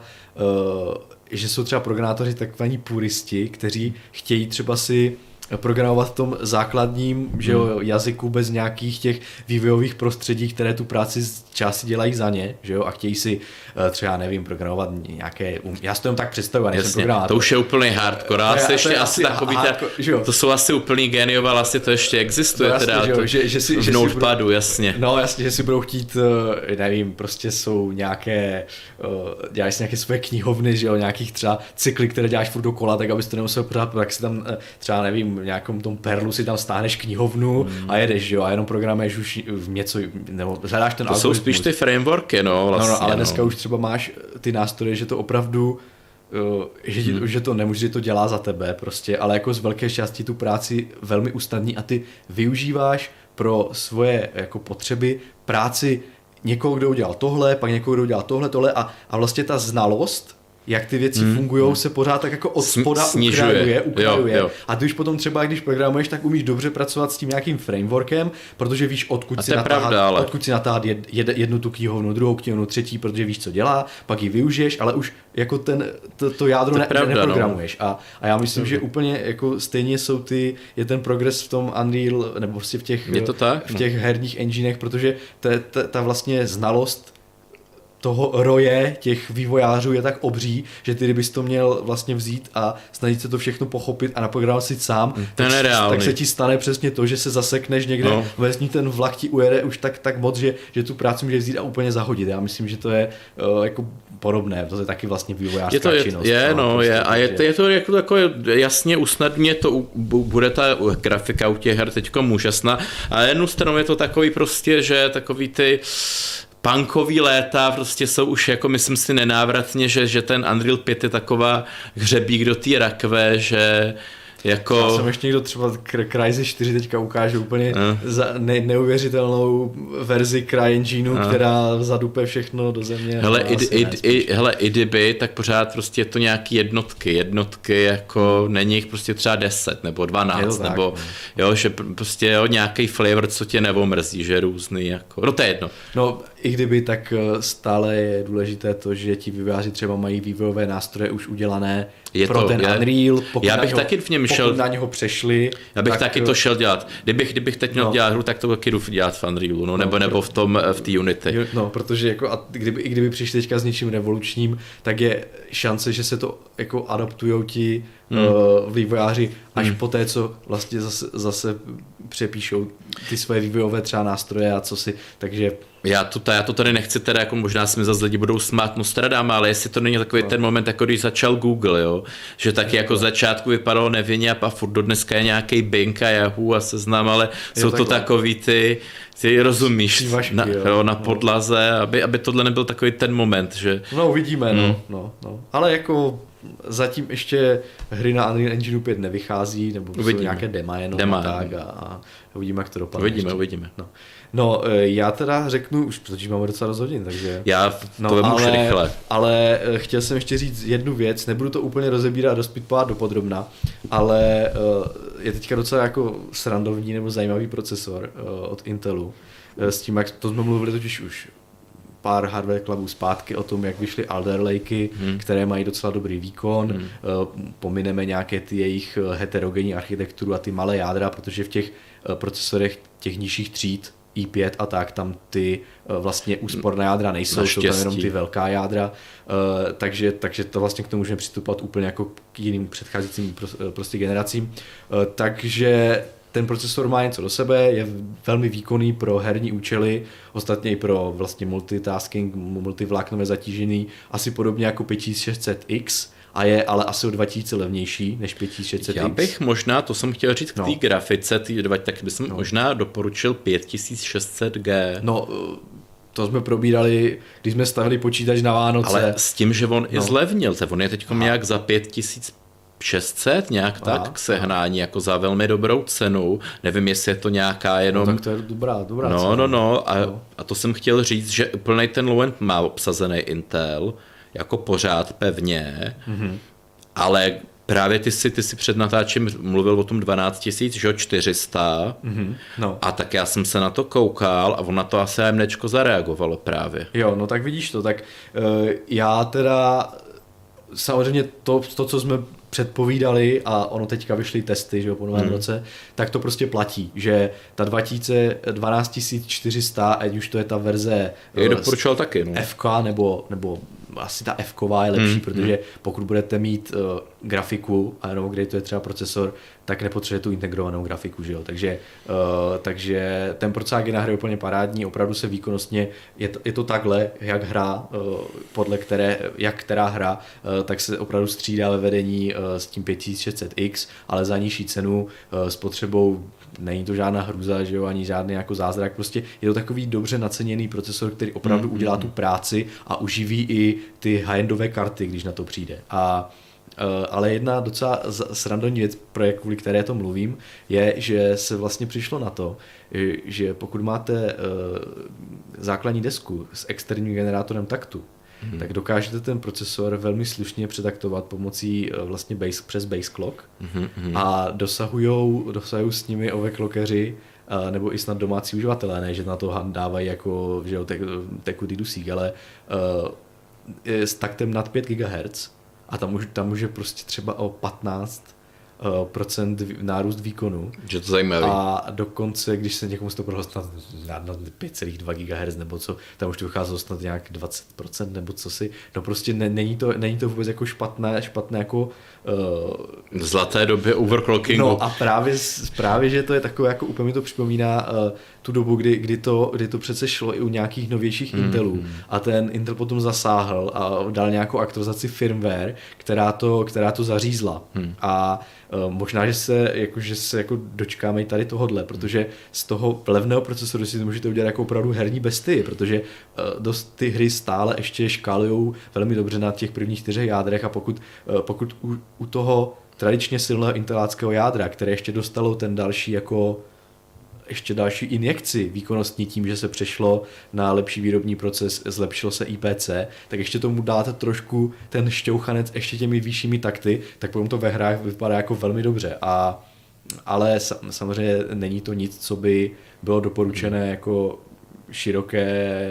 uh, že jsou třeba programátoři takzvaní puristi, kteří chtějí třeba si programovat v tom základním že jo, hmm. jazyku bez nějakých těch vývojových prostředí, které tu práci z části dělají za ně, že jo, a chtějí si eh, třeba, nevím, programovat nějaké, um, já si to jen tak představuji, nejsem programátor. To už je úplný hardcore, asi to ještě asi takový, hardcore, ta, to jsou asi úplný geniové, ale asi to ještě existuje, no, jasně, teda že, to, že, že, si, v že notepadu, budou, jasně. No jasně, že si budou chtít, eh, nevím, prostě jsou nějaké, eh, děláš si nějaké své knihovny, že jo, nějakých třeba cykly, které děláš furt dokola, tak abys to nemusel pořád, tak si tam třeba, nevím, nějakém tom perlu si tam stáhneš knihovnu hmm. a jedeš, jo, a jenom programuješ už v něco, nebo hledáš ten To algoritmus. jsou spíš ty frameworky, no, vlastně, no, no ale dneska no. už třeba máš ty nástroje, že to opravdu Uh, že, hmm. že to nemůže, že to dělá za tebe prostě, ale jako z velké části tu práci velmi usnadní a ty využíváš pro svoje jako potřeby práci někoho, kdo udělal tohle, pak někoho, kdo udělal tohle, tohle a, a vlastně ta znalost jak ty věci hmm. fungují, hmm. se pořád tak jako od spoda Snižuje. ukrajuje, ukrajuje. Jo, jo. A ty už potom třeba, když programuješ, tak umíš dobře pracovat s tím nějakým frameworkem, protože víš, odkud, si natáhat, pravda, ale... odkud si natáhat jed, jed, jednu tu knihovnu, druhou knihovnu, třetí, protože víš, co dělá, pak ji využiješ, ale už jako ten, to, to jádro to ne, pravda, no. neprogramuješ. No. A, a já myslím, že úplně jako stejně jsou ty, je ten progres v tom Unreal, nebo prostě v těch, je to tak? v těch herních enginech, protože ta, ta, ta vlastně znalost toho roje těch vývojářů je tak obří, že ty kdybys to měl vlastně vzít a snažit se to všechno pochopit a naprogramovat si sám, mm, tak, tak se ti stane přesně to, že se zasekneš někde, no. vesní ten vlak ti ujede už tak, tak moc, že, že tu práci může vzít a úplně zahodit. Já myslím, že to je uh, jako podobné, to je taky vlastně vývojářská je to, je, činnost. Je, no, no prostě, je, a je, to, je to jako, jako jasně usnadně to, bude ta grafika u těch her teď úžasná, a jednu stranu je to takový prostě, že takový ty punkový léta prostě jsou už jako myslím si nenávratně, že, že ten Unreal 5 je taková hřebík do té rakve, že jako... Já jsem ještě někdo třeba Crysis 4 teďka ukáže úplně uh. za ne, neuvěřitelnou verzi CryEngineu, uh. která zadupe všechno do země. Hele, i, i, i, hele, i kdyby, tak pořád prostě je to nějaký jednotky. Jednotky jako není jich prostě třeba 10 nebo 12, tak, nebo no. jo, že prostě jo, nějaký flavor, co tě nebo mrzí, že různý jako, no to je jedno. No i kdyby, tak eh, stále je důležité to, že ti vývojáři třeba mají vývojové nástroje už udělané je pro to, ten je, Unreal, pokud já bych něho, taky v něm šel, na něho přešli. Já bych tak, taky to šel dělat. Kdybych, kdybych teď měl no. dělat hru, tak to taky jdu dělat v Unrealu, no, nebo, no, nebo v tom, eh, v té Unity. No, protože jako, a kdyby, i kdyby přišli teďka s něčím revolučním, tak je šance, že se to jako adaptujou ti hmm. uh, vývojáři až hmm. po té, co vlastně zase, zase přepíšou ty svoje vývojové třeba nástroje a co si, takže já to, já to tady nechci teda, jako možná se mi zase lidi budou smát Nostradama, ale jestli to není takový no. ten moment, jako když začal Google, jo, že taky jako začátku vypadalo nevinně a furt do dneska je nějaký Bing a Yahoo a seznam, ale jo, jsou to takový ty, ty rozumíš, Vašky, na, jo, jo, na no. podlaze, aby, aby tohle nebyl takový ten moment, že... No uvidíme, no, mm. no, no. Ale jako zatím ještě hry na Unreal Engine 5 nevychází, nebo uvidíme. jsou nějaké dema jenom dema, a tak a, a uvidíme, jak to dopadne. Uvidíme, ještě. uvidíme. No. no, e, já teda řeknu, už protože máme docela dost hodin, takže... Já to no, ale, rychle. Ale e, chtěl jsem ještě říct jednu věc, nebudu to úplně rozebírat do speedpad dopodrobna, ale e, je teďka docela jako srandovní nebo zajímavý procesor od Intelu. S tím, jak to jsme mluvili totiž už pár hardware klubů zpátky o tom, jak vyšly Alder Lakey, hmm. které mají docela dobrý výkon. Hmm. Eh, pomineme nějaké ty jejich eh, heterogenní architekturu a ty malé jádra, protože v těch eh, procesorech těch nižších tříd i5 a tak, tam ty vlastně úsporné jádra nejsou, jsou tam jenom ty velká jádra, takže, takže to vlastně k tomu můžeme přistupovat úplně jako k jiným předcházejícím prostě generacím. Takže ten procesor má něco do sebe, je velmi výkonný pro herní účely, ostatně i pro vlastně multitasking, multivláknové zatížení, asi podobně jako 5600X, a je ale asi o 2000 levnější než 5600X. Já bych možná, to jsem chtěl říct k té no. grafice, tý, tak bych no. možná doporučil 5600G. No, to jsme probírali, když jsme stavili počítač na Vánoce. Ale s tím, že on no. i zlevnil, on je teď nějak za 5000 600, nějak tak, k sehnání, jako za velmi dobrou cenu. Nevím, jestli je to nějaká jenom... No, tak to je dobrá, dobrá No, cena. no, no. A, no. a to jsem chtěl říct, že úplný ten low má obsazený Intel, jako pořád pevně, mm-hmm. ale právě ty si, ty si před natáčím mluvil o tom 12 000, že 400. Mm-hmm. No. A tak já jsem se na to koukal a on na to asi AMDčko zareagovalo právě. Jo, no tak vidíš to, tak uh, já teda samozřejmě to, to, co jsme předpovídali a ono teďka vyšly testy, že jo, po novém hmm. roce, tak to prostě platí, že ta 2000, 12400, ať už to je ta verze je doporučoval taky, no. FK nebo, nebo asi ta f je lepší, hmm, protože hmm. pokud budete mít uh, grafiku, a jenom kde to je třeba procesor, tak nepotřebuje tu integrovanou grafiku, že jo? Takže, uh, takže ten procesák je na hře úplně parádní, opravdu se výkonnostně, je to, je to takhle, jak hra, uh, podle které, jak která hra, uh, tak se opravdu střídá ve vedení uh, s tím 5600X, ale za nižší cenu uh, s potřebou není to žádná hruza, že jo, ani žádný jako zázrak, prostě je to takový dobře naceněný procesor, který opravdu mm, udělá tu práci a uživí i ty high-endové karty, když na to přijde. A Eh, ale jedna docela srandovní věc, pro kvůli které to mluvím, je, že se vlastně přišlo na to, eh, že pokud máte eh, základní desku s externím generátorem taktu, hmm. tak dokážete ten procesor velmi slušně přetaktovat pomocí vlastně base, přes base clock hmm. a dosahují dosahujou s nimi overclockeři nebo i snad domácí uživatelé, ne, že na to dávají jako že jo, tekutý dusík, ale uh, s taktem nad 5 GHz a tam, už, tam může prostě třeba o 15 uh, procent nárůst výkonu. Že to zajímavé. A dokonce, když se někomu z toho prohlo snad na, na 5,2 GHz nebo co, tam už to vycházelo snad nějak 20% nebo co si. No prostě ne, není, to, není to vůbec jako špatné, špatné jako Uh, v zlaté době overclockingu. No a právě, právě, že to je takové, jako úplně mi to připomíná uh, tu dobu, kdy, kdy, to, kdy to přece šlo i u nějakých novějších mm. Intelů a ten Intel potom zasáhl a dal nějakou aktualizaci firmware, která to, která to zařízla. Mm. A uh, možná, že se, jako, že se jako dočkáme i tady tohodle, protože z toho levného procesoru si můžete udělat jako opravdu herní besty, protože uh, dost ty hry stále ještě škálují velmi dobře na těch prvních čtyřech jádrech a pokud, uh, pokud u, u toho tradičně silného inteláckého jádra, které ještě dostalo ten další jako ještě další injekci výkonnostní tím, že se přešlo na lepší výrobní proces, zlepšilo se IPC, tak ještě tomu dáte trošku ten šťouchanec ještě těmi vyššími takty, tak potom to ve hrách vypadá jako velmi dobře. A, ale samozřejmě není to nic, co by bylo doporučené jako široké,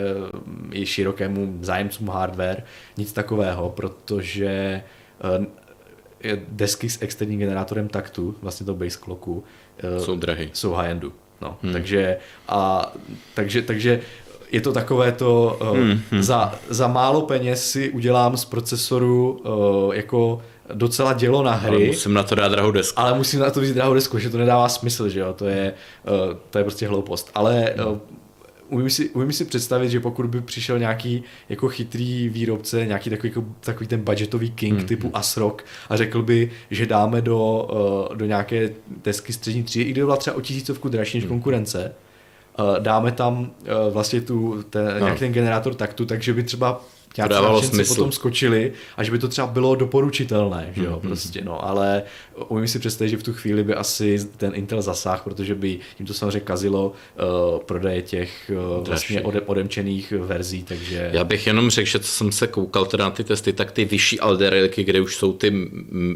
i širokému zájemcům hardware, nic takového, protože eh, desky s externím generátorem taktu, vlastně to base clocku, eh, jsou drahé. Jsou high-endu. No, hmm. takže, a, takže, takže je to takové to, uh, hmm, hmm. Za, za málo peněz si udělám z procesoru uh, jako docela dělo na hry. Ale musím na to dát drahou desku. Ale musím na to vzít drahou desku, že to nedává smysl, že jo, to je, uh, to je prostě hloupost. Ale uh, umím si, umím si představit, že pokud by přišel nějaký jako chytrý výrobce, nějaký takový, jako, takový ten budgetový king mm. typu Asrock a řekl by, že dáme do, uh, do nějaké desky střední třídy, i kdyby byla třeba o tisícovku dražší než mm. konkurence, uh, dáme tam uh, vlastně tu, ten, no. nějaký ten generátor taktu, takže by třeba nějaký dávalo smysl. potom skočili a že by to třeba bylo doporučitelné, že jo, mm-hmm. prostě, no, ale umím si představit, že v tu chvíli by asi ten Intel zasáhl, protože by jim to samozřejmě kazilo uh, prodeje těch uh, vlastně ode, odemčených verzí, takže... Já bych jenom řekl, že co jsem se koukal teda na ty testy, tak ty vyšší alderilky, kde už jsou ty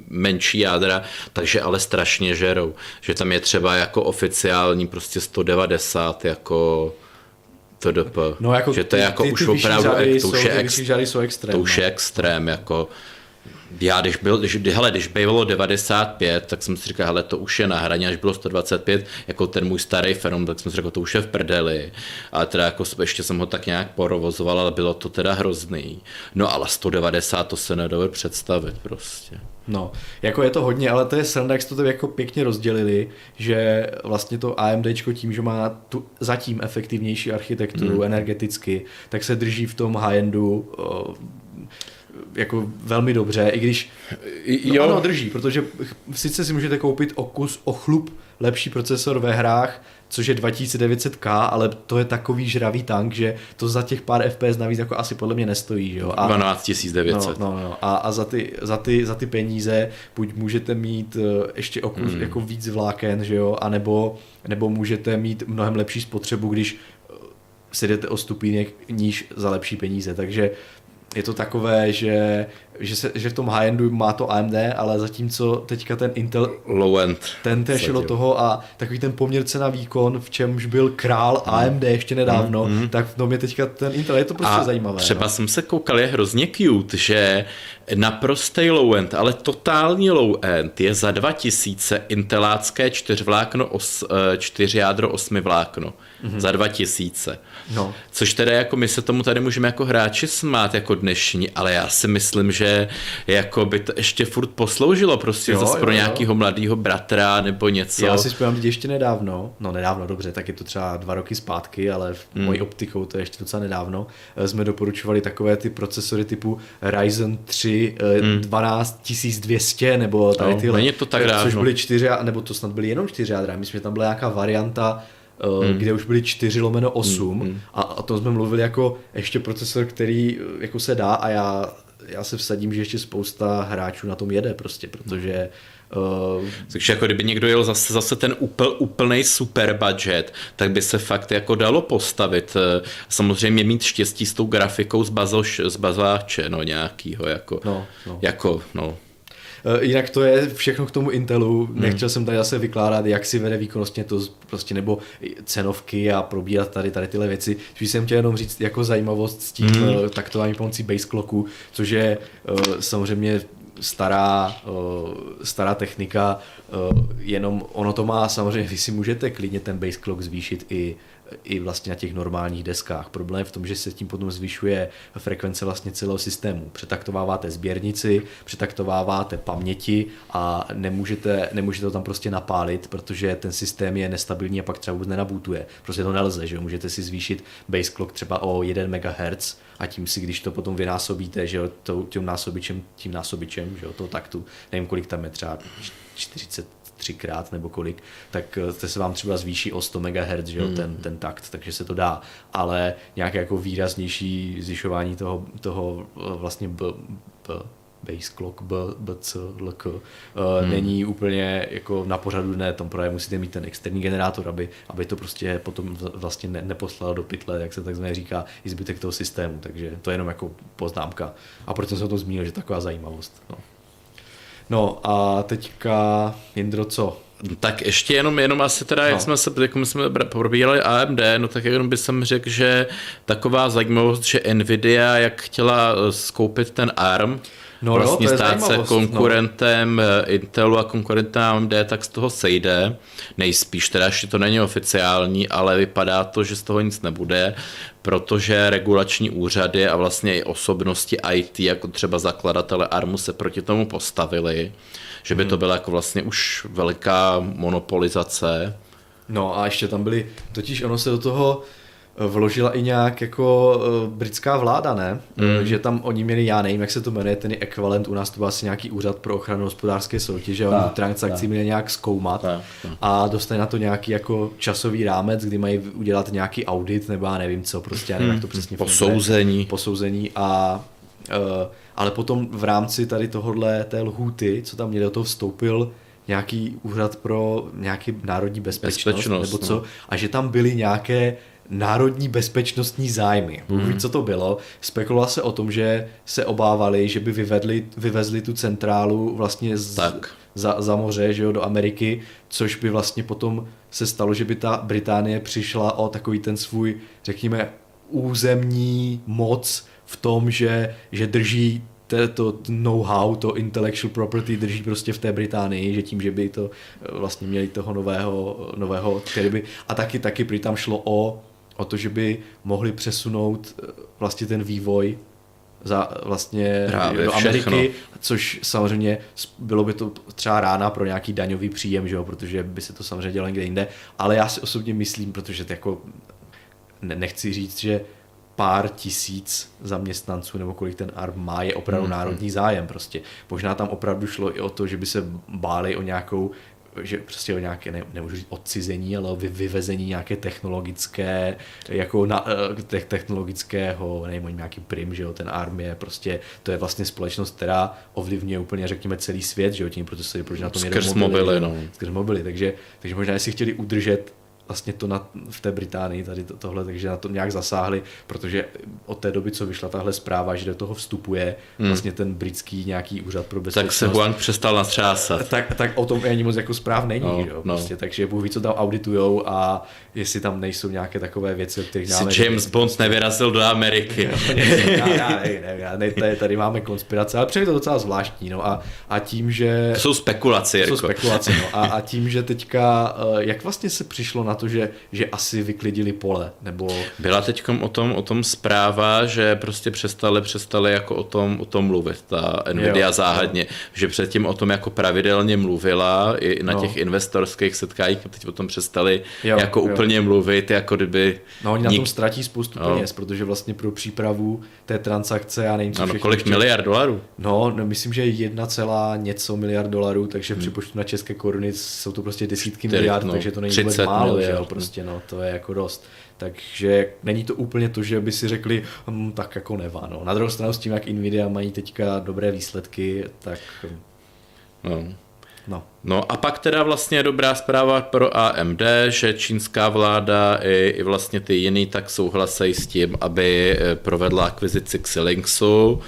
menší jádra, takže ale strašně žerou, že tam je třeba jako oficiální prostě 190 jako TDP. No, jako že to je jako ty, už ty opravdu, ek, to už je, ex, jsou extrém, to už je no. extrém, jako já když byl, když, hele, když bylo 95, tak jsem si říkal, hele, to už je na hraně, až bylo 125, jako ten můj starý fenom, tak jsem si říkal, to už je v prdeli. Ale teda jako ještě jsem ho tak nějak porovozoval, ale bylo to teda hrozný. No ale 190 to se nedovede představit prostě. No, jako je to hodně, ale to je sranda, jak jste to jako pěkně rozdělili, že vlastně to AMD tím, že má tu zatím efektivnější architekturu mm. energeticky, tak se drží v tom high-endu jako velmi dobře, i když no, jo. ano, drží, protože sice si můžete koupit o kus, o chlup lepší procesor ve hrách, což je 2900K, ale to je takový žravý tank, že to za těch pár FPS navíc jako asi podle mě nestojí. Jo? A, 12900. No, no, no. A, a za, ty, za, ty, za ty peníze buď můžete mít eh, ještě o kus, mm. jako víc vláken, že jo, anebo, nebo můžete mít mnohem lepší spotřebu, když eh, si jdete o stupínek níž za lepší peníze. Takže je to takové, že, že, se, že v tom high-endu má to AMD, ale zatímco teďka ten Intel low-end ten do toho a takový ten poměr cena výkon, v čemž byl král mm. AMD ještě nedávno, mm, mm. tak v tom je teďka ten Intel, je to prostě a zajímavé. třeba no. jsem se koukal, je hrozně cute, že naprostý low-end, ale totální low-end je za 2000 intelácké čtyřvlákno, os, eh, čtyř jádro osmi vlákno. Mm-hmm. Za 2000. No. Což teda jako my se tomu tady můžeme jako hráči smát jako dnešní, ale já si myslím, že jako by to ještě furt posloužilo prostě jo, zase jo, pro jo. nějakého mladého bratra nebo něco. Já si vzpomínám ještě nedávno, no nedávno dobře, tak je to třeba dva roky zpátky, ale v hmm. mojí optikou to je ještě docela nedávno, eh, jsme doporučovali takové ty procesory typu Ryzen 3 eh, hmm. 12200 nebo tady no, tyhle. Není to tak eh, Což byly čtyři, nebo to snad byly jenom čtyři jádra, myslím, že tam byla nějaká varianta hmm. kde už byly 4 lomeno 8 hmm. a, a to jsme mluvili jako ještě procesor, který jako se dá a já, já se vsadím, že ještě spousta hráčů na tom jede prostě, protože Uh, Takže jako kdyby někdo jel zase, zase ten úpl, úplný super budget, tak by se fakt jako dalo postavit. Samozřejmě mít štěstí s tou grafikou z, bazoš, z bazáče, no nějakýho, jako, no, no. jako, no. Eh, jinak to je všechno k tomu Intelu. Hmm. Nechtěl jsem tady zase vykládat, jak si vede výkonnostně to prostě nebo cenovky a probírat tady, tady tyhle věci. Spíš jsem chtěl jenom říct jako zajímavost s tím hmm. taktování pomocí base clocku, což je uh, samozřejmě stará, stará technika, jenom ono to má samozřejmě, vy si můžete klidně ten base clock zvýšit i i vlastně na těch normálních deskách. Problém je v tom, že se tím potom zvyšuje frekvence vlastně celého systému. Přetaktováváte sběrnici, přetaktováváte paměti a nemůžete, nemůžete to tam prostě napálit, protože ten systém je nestabilní a pak třeba vůbec nenabutuje. Prostě to nelze, že můžete si zvýšit base clock třeba o 1 MHz a tím si, když to potom vynásobíte, že jo, tím násobičem, tím násobičem, že jo, toho taktu, nevím, kolik tam je, třeba 40 třikrát nebo kolik, tak eh, to se vám třeba zvýší o 100 MHz, že jo, mm. ten, ten takt, takže se to dá, ale nějaké jako výraznější zvyšování toho, toho eh, vlastně b, b, base clock, B, BC, LK, uh, hmm. není úplně jako na pořadu dne, tam právě musíte mít ten externí generátor, aby, aby to prostě potom vlastně ne, neposlalo do pytle, jak se takzvaně říká, i zbytek toho systému, takže to je jenom jako poznámka. A proč jsem se o tom zmínil, že taková zajímavost. No. No a teďka, Jindro, co? Tak ještě jenom, jenom asi teda, no. jak jsme se, jak jsme probíhali AMD, no tak jenom bych jsem řekl, že taková zajímavost, že Nvidia, jak chtěla eh, skoupit ten ARM, no, vlastně jo, stát se no. konkurentem no. Intelu a konkurentem AMD, tak z toho sejde. Nejspíš, teda ještě to není oficiální, ale vypadá to, že z toho nic nebude, protože regulační úřady a vlastně i osobnosti IT, jako třeba zakladatele ARMu, se proti tomu postavili, že by hmm. to byla jako vlastně už veliká monopolizace. No a ještě tam byly, totiž ono se do toho vložila i nějak jako uh, britská vláda, ne? Mm. Že tam oni měli, já nevím, jak se to jmenuje, ten ekvivalent, u nás to byl asi nějaký úřad pro ochranu hospodářské soutěže, oni transakci měli nějak zkoumat ta, ta. a dostali na to nějaký jako časový rámec, kdy mají udělat nějaký audit, nebo já nevím co, prostě já nevím, jak to přesně Posouzení. Funguje. Posouzení a uh, ale potom v rámci tady tohohle té lhůty, co tam měli, do toho vstoupil nějaký úřad pro nějaký národní bezpečnost, bezpečnost nebo co, no. a že tam byly nějaké národní bezpečnostní zájmy. Hmm. co to bylo. Spekulovala se o tom, že se obávali, že by vyvedli, vyvezli tu centrálu vlastně z, tak. Za, za moře že jo, do Ameriky, což by vlastně potom se stalo, že by ta Británie přišla o takový ten svůj, řekněme, územní moc v tom, že, že drží to know-how, to intellectual property drží prostě v té Británii, že tím, že by to vlastně měli toho nového, nového který by, a taky, taky by tam šlo o o to, že by mohli přesunout eh, vlastně ten vývoj za vlastně Právě do Ameriky, všechno. což samozřejmě bylo by to třeba rána pro nějaký daňový příjem, že jo, protože by se to samozřejmě dělalo někde jinde, ale já si osobně myslím, protože to jako nechci říct, že pár tisíc zaměstnanců, nebo kolik ten ARM má, je opravdu mm-hmm. národní zájem prostě. Možná tam opravdu šlo i o to, že by se báli o nějakou že prostě o nějaké, ne, nemůžu říct odcizení, ale o vyvezení nějaké technologické, jako na, eh, te, technologického, nevím, nějaký prim, že jo, ten ARM je prostě, to je vlastně společnost, která ovlivňuje úplně, řekněme, celý svět, že jo, tím procesory, proč na tom Skrz mobily, mobily, no. Skrz mobily, takže, takže možná, jestli chtěli udržet vlastně to na, v té Británii tady to, tohle, takže na to nějak zasáhli, protože od té doby, co vyšla tahle zpráva, že do toho vstupuje hmm. vlastně ten britský nějaký úřad pro bezpečnost. Tak se Huang přestal natřásat. Tak, tak o tom ani moc jako zpráv není, no, jo, no. prostě, takže Bůh ví, co tam auditujou a jestli tam nejsou nějaké takové věci, o kterých dáme. James Bond nevyrazil do Ameriky. já, já, ne, ne, ne, tady, tady máme konspirace, ale přijde to docela zvláštní, no a, a tím, že... To jsou spekulace, To jsou spekulace, no a, a tím, že teďka, eh, jak vlastně se přišlo na to, že, že asi vyklidili pole, nebo... Byla teď o tom, o tom zpráva, že prostě přestali, přestali jako o tom, o tom mluvit, ta Nvidia jo, záhadně, jo. že předtím o tom jako pravidelně mluvila i na no. těch investorských setkáních, teď o tom přestali jo, jako jo. úplně mluvit, jako kdyby... No oni nik... na tom ztratí spoustu no. peněz, protože vlastně pro přípravu té transakce, já nevím, co ano, kolik ještě... miliard dolarů? No, no, myslím, že jedna celá něco miliard dolarů, takže hmm. připočtu na české koruny jsou to prostě desítky miliard, no, takže to není vůbec málo, že jo, prostě no, to je jako dost. Takže není to úplně to, že by si řekli, hm, tak jako nevá. No. Na druhou stranu s tím, jak Nvidia mají teďka dobré výsledky, tak... No. No. no a pak teda vlastně dobrá zpráva pro AMD, že čínská vláda i, i vlastně ty jiný tak souhlasejí s tím, aby eh, provedla akvizici Xilinxu.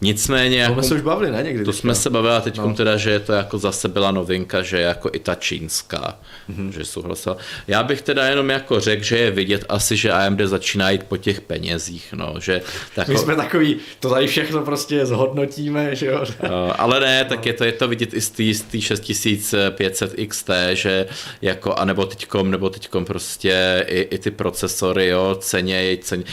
Nicméně... To jako, jsme se už bavili, ne? Někdy to jsme se bavili a teď no. teda, že je to jako zase byla novinka, že jako i ta čínská, mm-hmm. že souhlasila. Já bych teda jenom jako řekl, že je vidět asi, že AMD začíná jít po těch penězích, no, že... Tako... My jsme takový, to tady všechno prostě zhodnotíme, že jo? No, ale ne, tak je to, je to vidět i z té 6500 XT, že jako, anebo teďkom, nebo teďkom prostě i, i ty procesory, jo, ceně, ceně.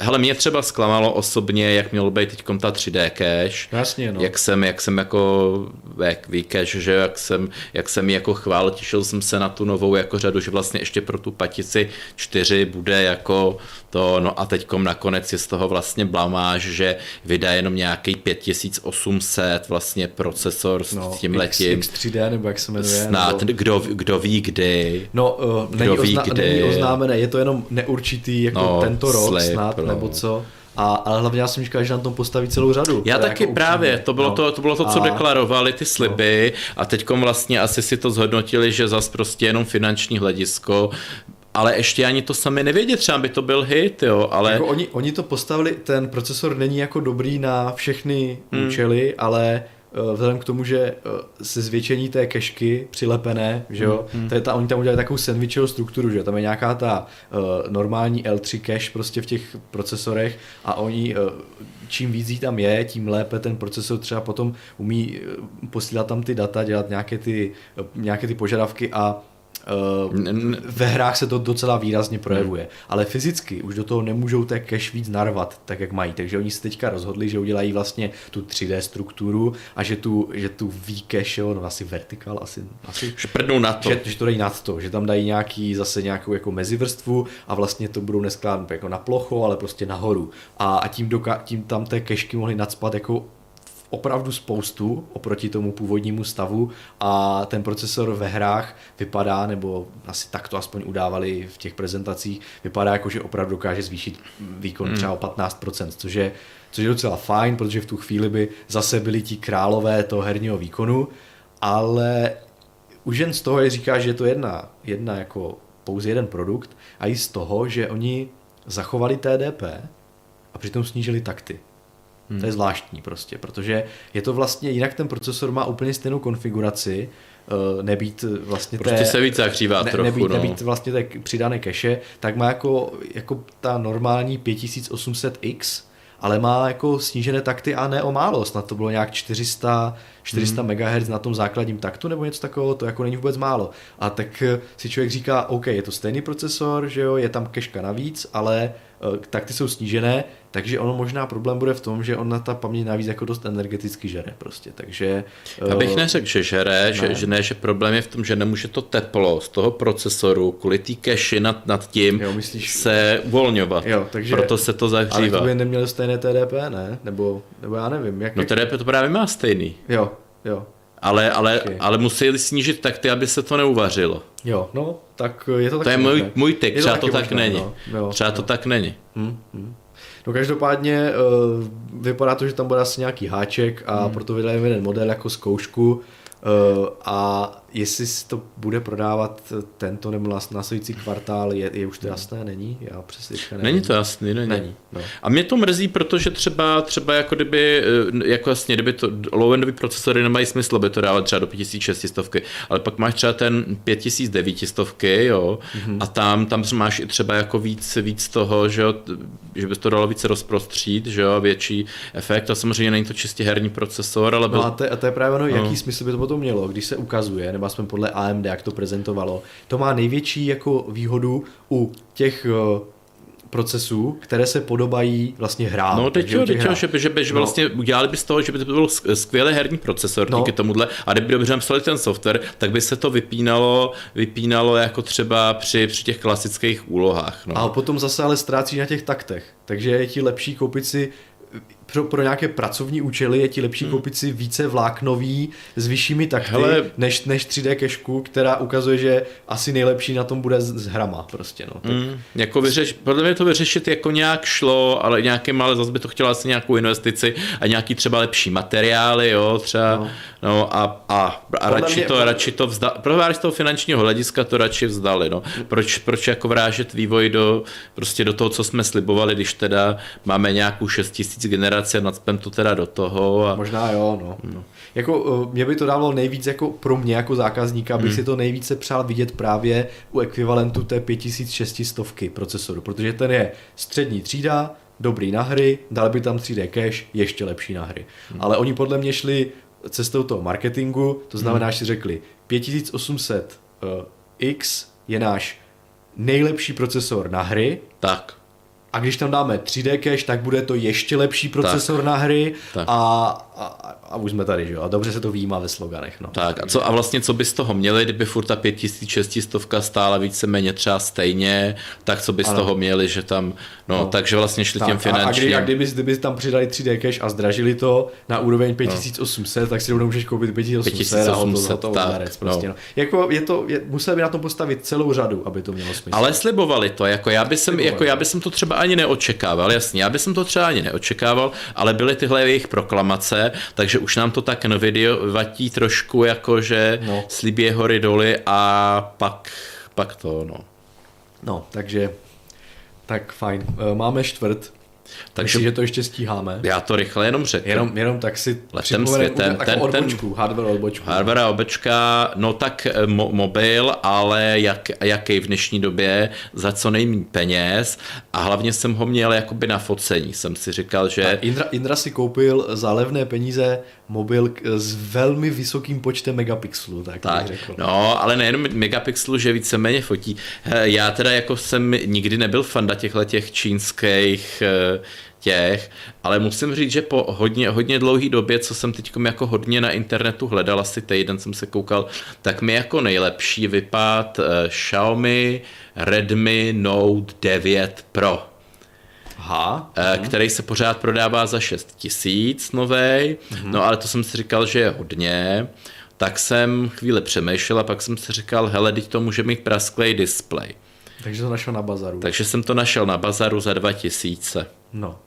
Hele, mě třeba zklamalo osobně, jak mělo být teďkom ta 3D cache. Jasně, no. Jak jsem, jak jsem jako, jak ví cache, že jak jsem, jak jsem jako chvál, těšil jsem se na tu novou jako řadu, že vlastně ještě pro tu patici 4 bude jako to, no a teďkom nakonec je z toho vlastně blamáž, že vydá jenom nějaký 5800 vlastně procesor s no, tím letím. X, X3D nebo jak se jmenuje? Snad, nebo... kdo, kdo ví kdy. No, uh, kdo není, ví, ozna- kdy. není oznámené, je to jenom neurčitý jako no, tento rok slip, snad, no. nebo co. A, ale hlavně já jsem říkal, že na tom postaví celou řadu. Já taky jako právě, upřímně. to bylo, no. to, to bylo to, co a... deklarovali ty sliby no. a teďkom vlastně asi si to zhodnotili, že zas prostě jenom finanční hledisko ale ještě ani to sami nevědět, třeba by to byl hit, jo, ale... Jako oni, oni to postavili, ten procesor není jako dobrý na všechny hmm. účely, ale vzhledem k tomu, že eh, se zvětšení té kešky přilepené, že jo, hmm. to je ta, oni tam udělali takovou sandwichovou strukturu, že tam je nějaká ta uh, normální L3 cache prostě v těch procesorech a oni uh, čím víc jí tam je, tím lépe ten procesor třeba potom umí posílat tam ty data, dělat nějaké ty, nějaké ty požadavky a ve hrách se to docela výrazně projevuje, hmm. ale fyzicky už do toho nemůžou té cache víc narvat, tak jak mají, takže oni se teďka rozhodli, že udělají vlastně tu 3D strukturu a že tu, že tu V-cache, no asi vertikál, asi, asi že prdnou na to. Že, že, to dají nad to, že tam dají nějaký zase nějakou jako mezivrstvu a vlastně to budou neskládat jako na plocho, ale prostě nahoru a, a tím, doka- tím tam té kešky mohly nadspat jako opravdu spoustu oproti tomu původnímu stavu a ten procesor ve hrách vypadá, nebo asi tak to aspoň udávali v těch prezentacích, vypadá jako, že opravdu dokáže zvýšit výkon hmm. třeba o 15%, což je, což je docela fajn, protože v tu chvíli by zase byli ti králové toho herního výkonu, ale už jen z toho je říká, že je to jedna, jedna jako pouze jeden produkt a i z toho, že oni zachovali TDP a přitom snížili takty. Hmm. To je zvláštní prostě, protože je to vlastně, jinak ten procesor má úplně stejnou konfiguraci, eh, nebýt vlastně prostě té, se víc zahřívá ne, trochu, nebýt, no. nebýt vlastně té přidané keše, tak má jako, jako ta normální 5800X, ale má jako snížené takty a ne o málo, snad to bylo nějak 400, 400 hmm. MHz na tom základním taktu nebo něco takového, to jako není vůbec málo. A tak si člověk říká, OK, je to stejný procesor, že jo, je tam keška navíc, ale tak ty jsou snížené, takže ono možná problém bude v tom, že ona ta paměť navíc jako dost energeticky žere prostě, takže... Já bych neřekl, že žere, ne. Že, že ne, že problém je v tom, že nemůže to teplo z toho procesoru kvůli té keši nad, nad tím jo, myslíš, se uvolňovat, jo, takže, proto se to zahřívá. Ale to by neměli stejné TDP, ne? Nebo, nebo já nevím. Jak, no TDP to právě má stejný. Jo, jo ale, ale, okay. ale museli snížit takty, aby se to neuvařilo. Jo, no, tak je to tak. To je můj, můj typ, třeba to, tak není. No. Jo, třeba jo. to tak není. Hmm, hmm. No každopádně uh, vypadá to, že tam bude asi nějaký háček a hmm. proto vydáme jeden model jako zkoušku uh, a jestli to bude prodávat tento nebo následující kvartál, je, je už to jasné? Není? Já přesně nevím. Není to jasný, není. není no. A mě to mrzí, protože třeba, třeba jako kdyby, eh, jako vlastně, kdyby to low-endový procesory nemají smysl, by to dávat třeba do 5600, ale pak máš třeba ten 5900, jo, mm-hmm. a tam, tam máš i třeba jako víc, víc toho, že, jo, že bys to dalo více rozprostřít, že jo, větší efekt a samozřejmě není to čistě herní procesor, ale... Byl... No a, to, a to je právě ono, no. jaký smysl by to potom mělo, když se ukazuje, nebo aspoň podle AMD, jak to prezentovalo. To má největší jako výhodu u těch uh, procesů, které se podobají vlastně hrám. No teď jo, teď jo, že, že, že no. vlastně udělali by z toho, že by to byl skvělý herní procesor no. díky tomuhle a kdyby dobře napsali ten software, tak by se to vypínalo, vypínalo jako třeba při, při těch klasických úlohách. No. A potom zase ale ztrácí na těch taktech, takže je ti lepší koupit si pro, pro nějaké pracovní účely je ti lepší hmm. koupit si více vláknový s vyššími takty, Hele, než, než 3D kešku, která ukazuje, že asi nejlepší na tom bude z, z hrama prostě. No. Tak... Hmm. Jako vyřeš, podle mě to vyřešit jako nějak šlo, ale nějaké ale zase by to chtělo asi nějakou investici a nějaký třeba lepší materiály, jo, třeba, no, no a, a, a radši, mě, to, radši to vzdali, právě z toho finančního hlediska to radši vzdali, no. Proč, proč jako vrážet vývoj do, prostě do toho, co jsme slibovali, když teda máme nějakou 6000 generací a nadspem to teda do toho. A... Možná jo, no. no. Jako, mě by to dávalo nejvíc jako pro mě jako zákazníka, abych hmm. si to nejvíce přál vidět právě u ekvivalentu té 5600 procesoru, protože ten je střední třída, dobrý na hry, dali by tam 3D cache, ještě lepší na hry. Hmm. Ale oni podle mě šli cestou toho marketingu, to znamená, hmm. že si řekli 5800 uh, X je náš nejlepší procesor na hry. Tak a když tam dáme 3D cache, tak bude to ještě lepší procesor tak. na hry tak. A, a, a už jsme tady, že jo? A dobře se to výjímá ve sloganech. No. Tak a, co, a vlastně co by z toho měli, kdyby furt ta 5600 stála víceméně třeba stejně, tak co by z ano. toho měli, že tam, no, no. takže vlastně šli tak, těm finančním. A, a kdyby, kdyby tam přidali 3D cache a zdražili to na úroveň 5800, no. tak si rovnou můžeš koupit 5800, 5800 a to, to tak, prostě, no. no. Jako je to, je, museli by na tom postavit celou řadu, aby to mělo smysl. Ale slibovali to, jako já bych jako já bych to třeba ani neočekával, jasně, já bych to třeba ani neočekával, ale byly tyhle jejich proklamace, takže už nám to tak video vatí trošku jako, že no. slíbí hory doly a pak, pak to, no. No, takže tak fajn. E, máme čtvrt. Takže Myslíš, že to ještě stíháme? Já to rychle jenom řeknu. Jenom, jenom tak si letem světem. Ten, odbočku, ten, hardware odbočku. Hardware odbočka, no tak eh, mo, mobil, ale jak, jaký v dnešní době, za co nejméně peněz a hlavně jsem ho měl jakoby na focení. Jsem si říkal, že... Tak Indra, Indra si koupil za levné peníze mobil s velmi vysokým počtem megapixelů, tak, tak řekl. No, ale nejenom megapixelů, že víceméně fotí. Já teda jako jsem nikdy nebyl fanda těchto těch čínských eh, těch, ale musím říct, že po hodně, hodně dlouhé době, co jsem teď jako hodně na internetu hledal, asi týden jsem se koukal, tak mi jako nejlepší vypad uh, Xiaomi Redmi Note 9 Pro. Aha, aha. který se pořád prodává za 6 tisíc novej, mhm. no ale to jsem si říkal, že je hodně, tak jsem chvíli přemýšlel a pak jsem si říkal, hele, teď to může mít prasklej display. Takže to našel na bazaru. Takže jsem to našel na bazaru za 2000. No.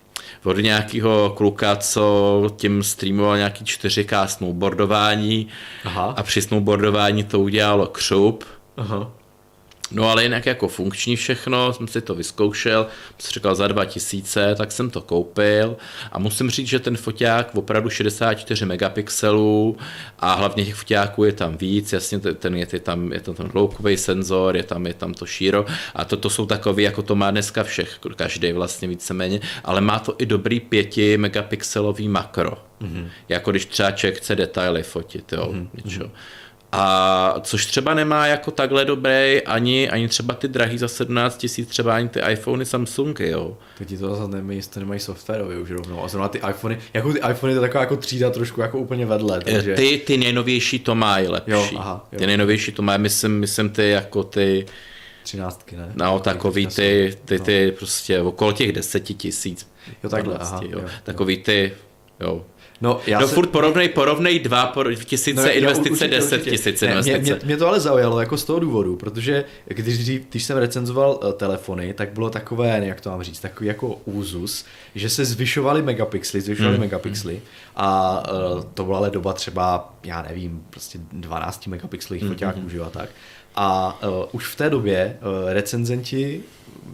Od nějakého kluka, co tím streamoval nějaký 4K snowboardování Aha. a při snowboardování to udělalo křup. Aha. No ale jinak jako funkční všechno, jsem si to vyzkoušel, jsem říkal za 2000, tak jsem to koupil a musím říct, že ten foťák opravdu 64 megapixelů a hlavně těch foťáků je tam víc, jasně ten je, je tam, je tam ten hloubkový senzor, je tam, je tam to šíro a to, to jsou takový, jako to má dneska všech, každý vlastně víceméně, ale má to i dobrý 5 megapixelový makro, mm-hmm. jako když třeba člověk chce detaily fotit, jo, mm-hmm. něčeho. A což třeba nemá jako takhle dobrý ani, ani třeba ty drahý za 17 tisíc, třeba ani ty iPhony Samsungy, jo. Tak ti to zase nemají, to nemají softwarově už rovnou. A zrovna ty iPhony, jako ty iPhony to je taková jako třída trošku jako úplně vedle. Eh, takže... Ty, ty nejnovější to mají lepší. Jo, aha, jo. Ty nejnovější to mají, myslím, myslím ty jako ty třináctky, ne? No, takový ty, ty, ty no. prostě okolo těch deseti tisíc. Jo, takhle, aha, jo. jo. Takový ty, jo, No, já no se... furt porovnej, porovnej dva por, tisíce no, investice, určitě, deset určitě. tisíc investice. Mě, mě, mě, to ale zaujalo jako z toho důvodu, protože když, když jsem recenzoval uh, telefony, tak bylo takové, jak to mám říct, takový jako úzus, že se zvyšovaly megapixely, zvyšovaly hmm. megapixely a uh, to byla ale doba třeba, já nevím, prostě 12 megapixelových hmm. foťáků, hmm. že a tak. A uh, už v té době uh, recenzenti,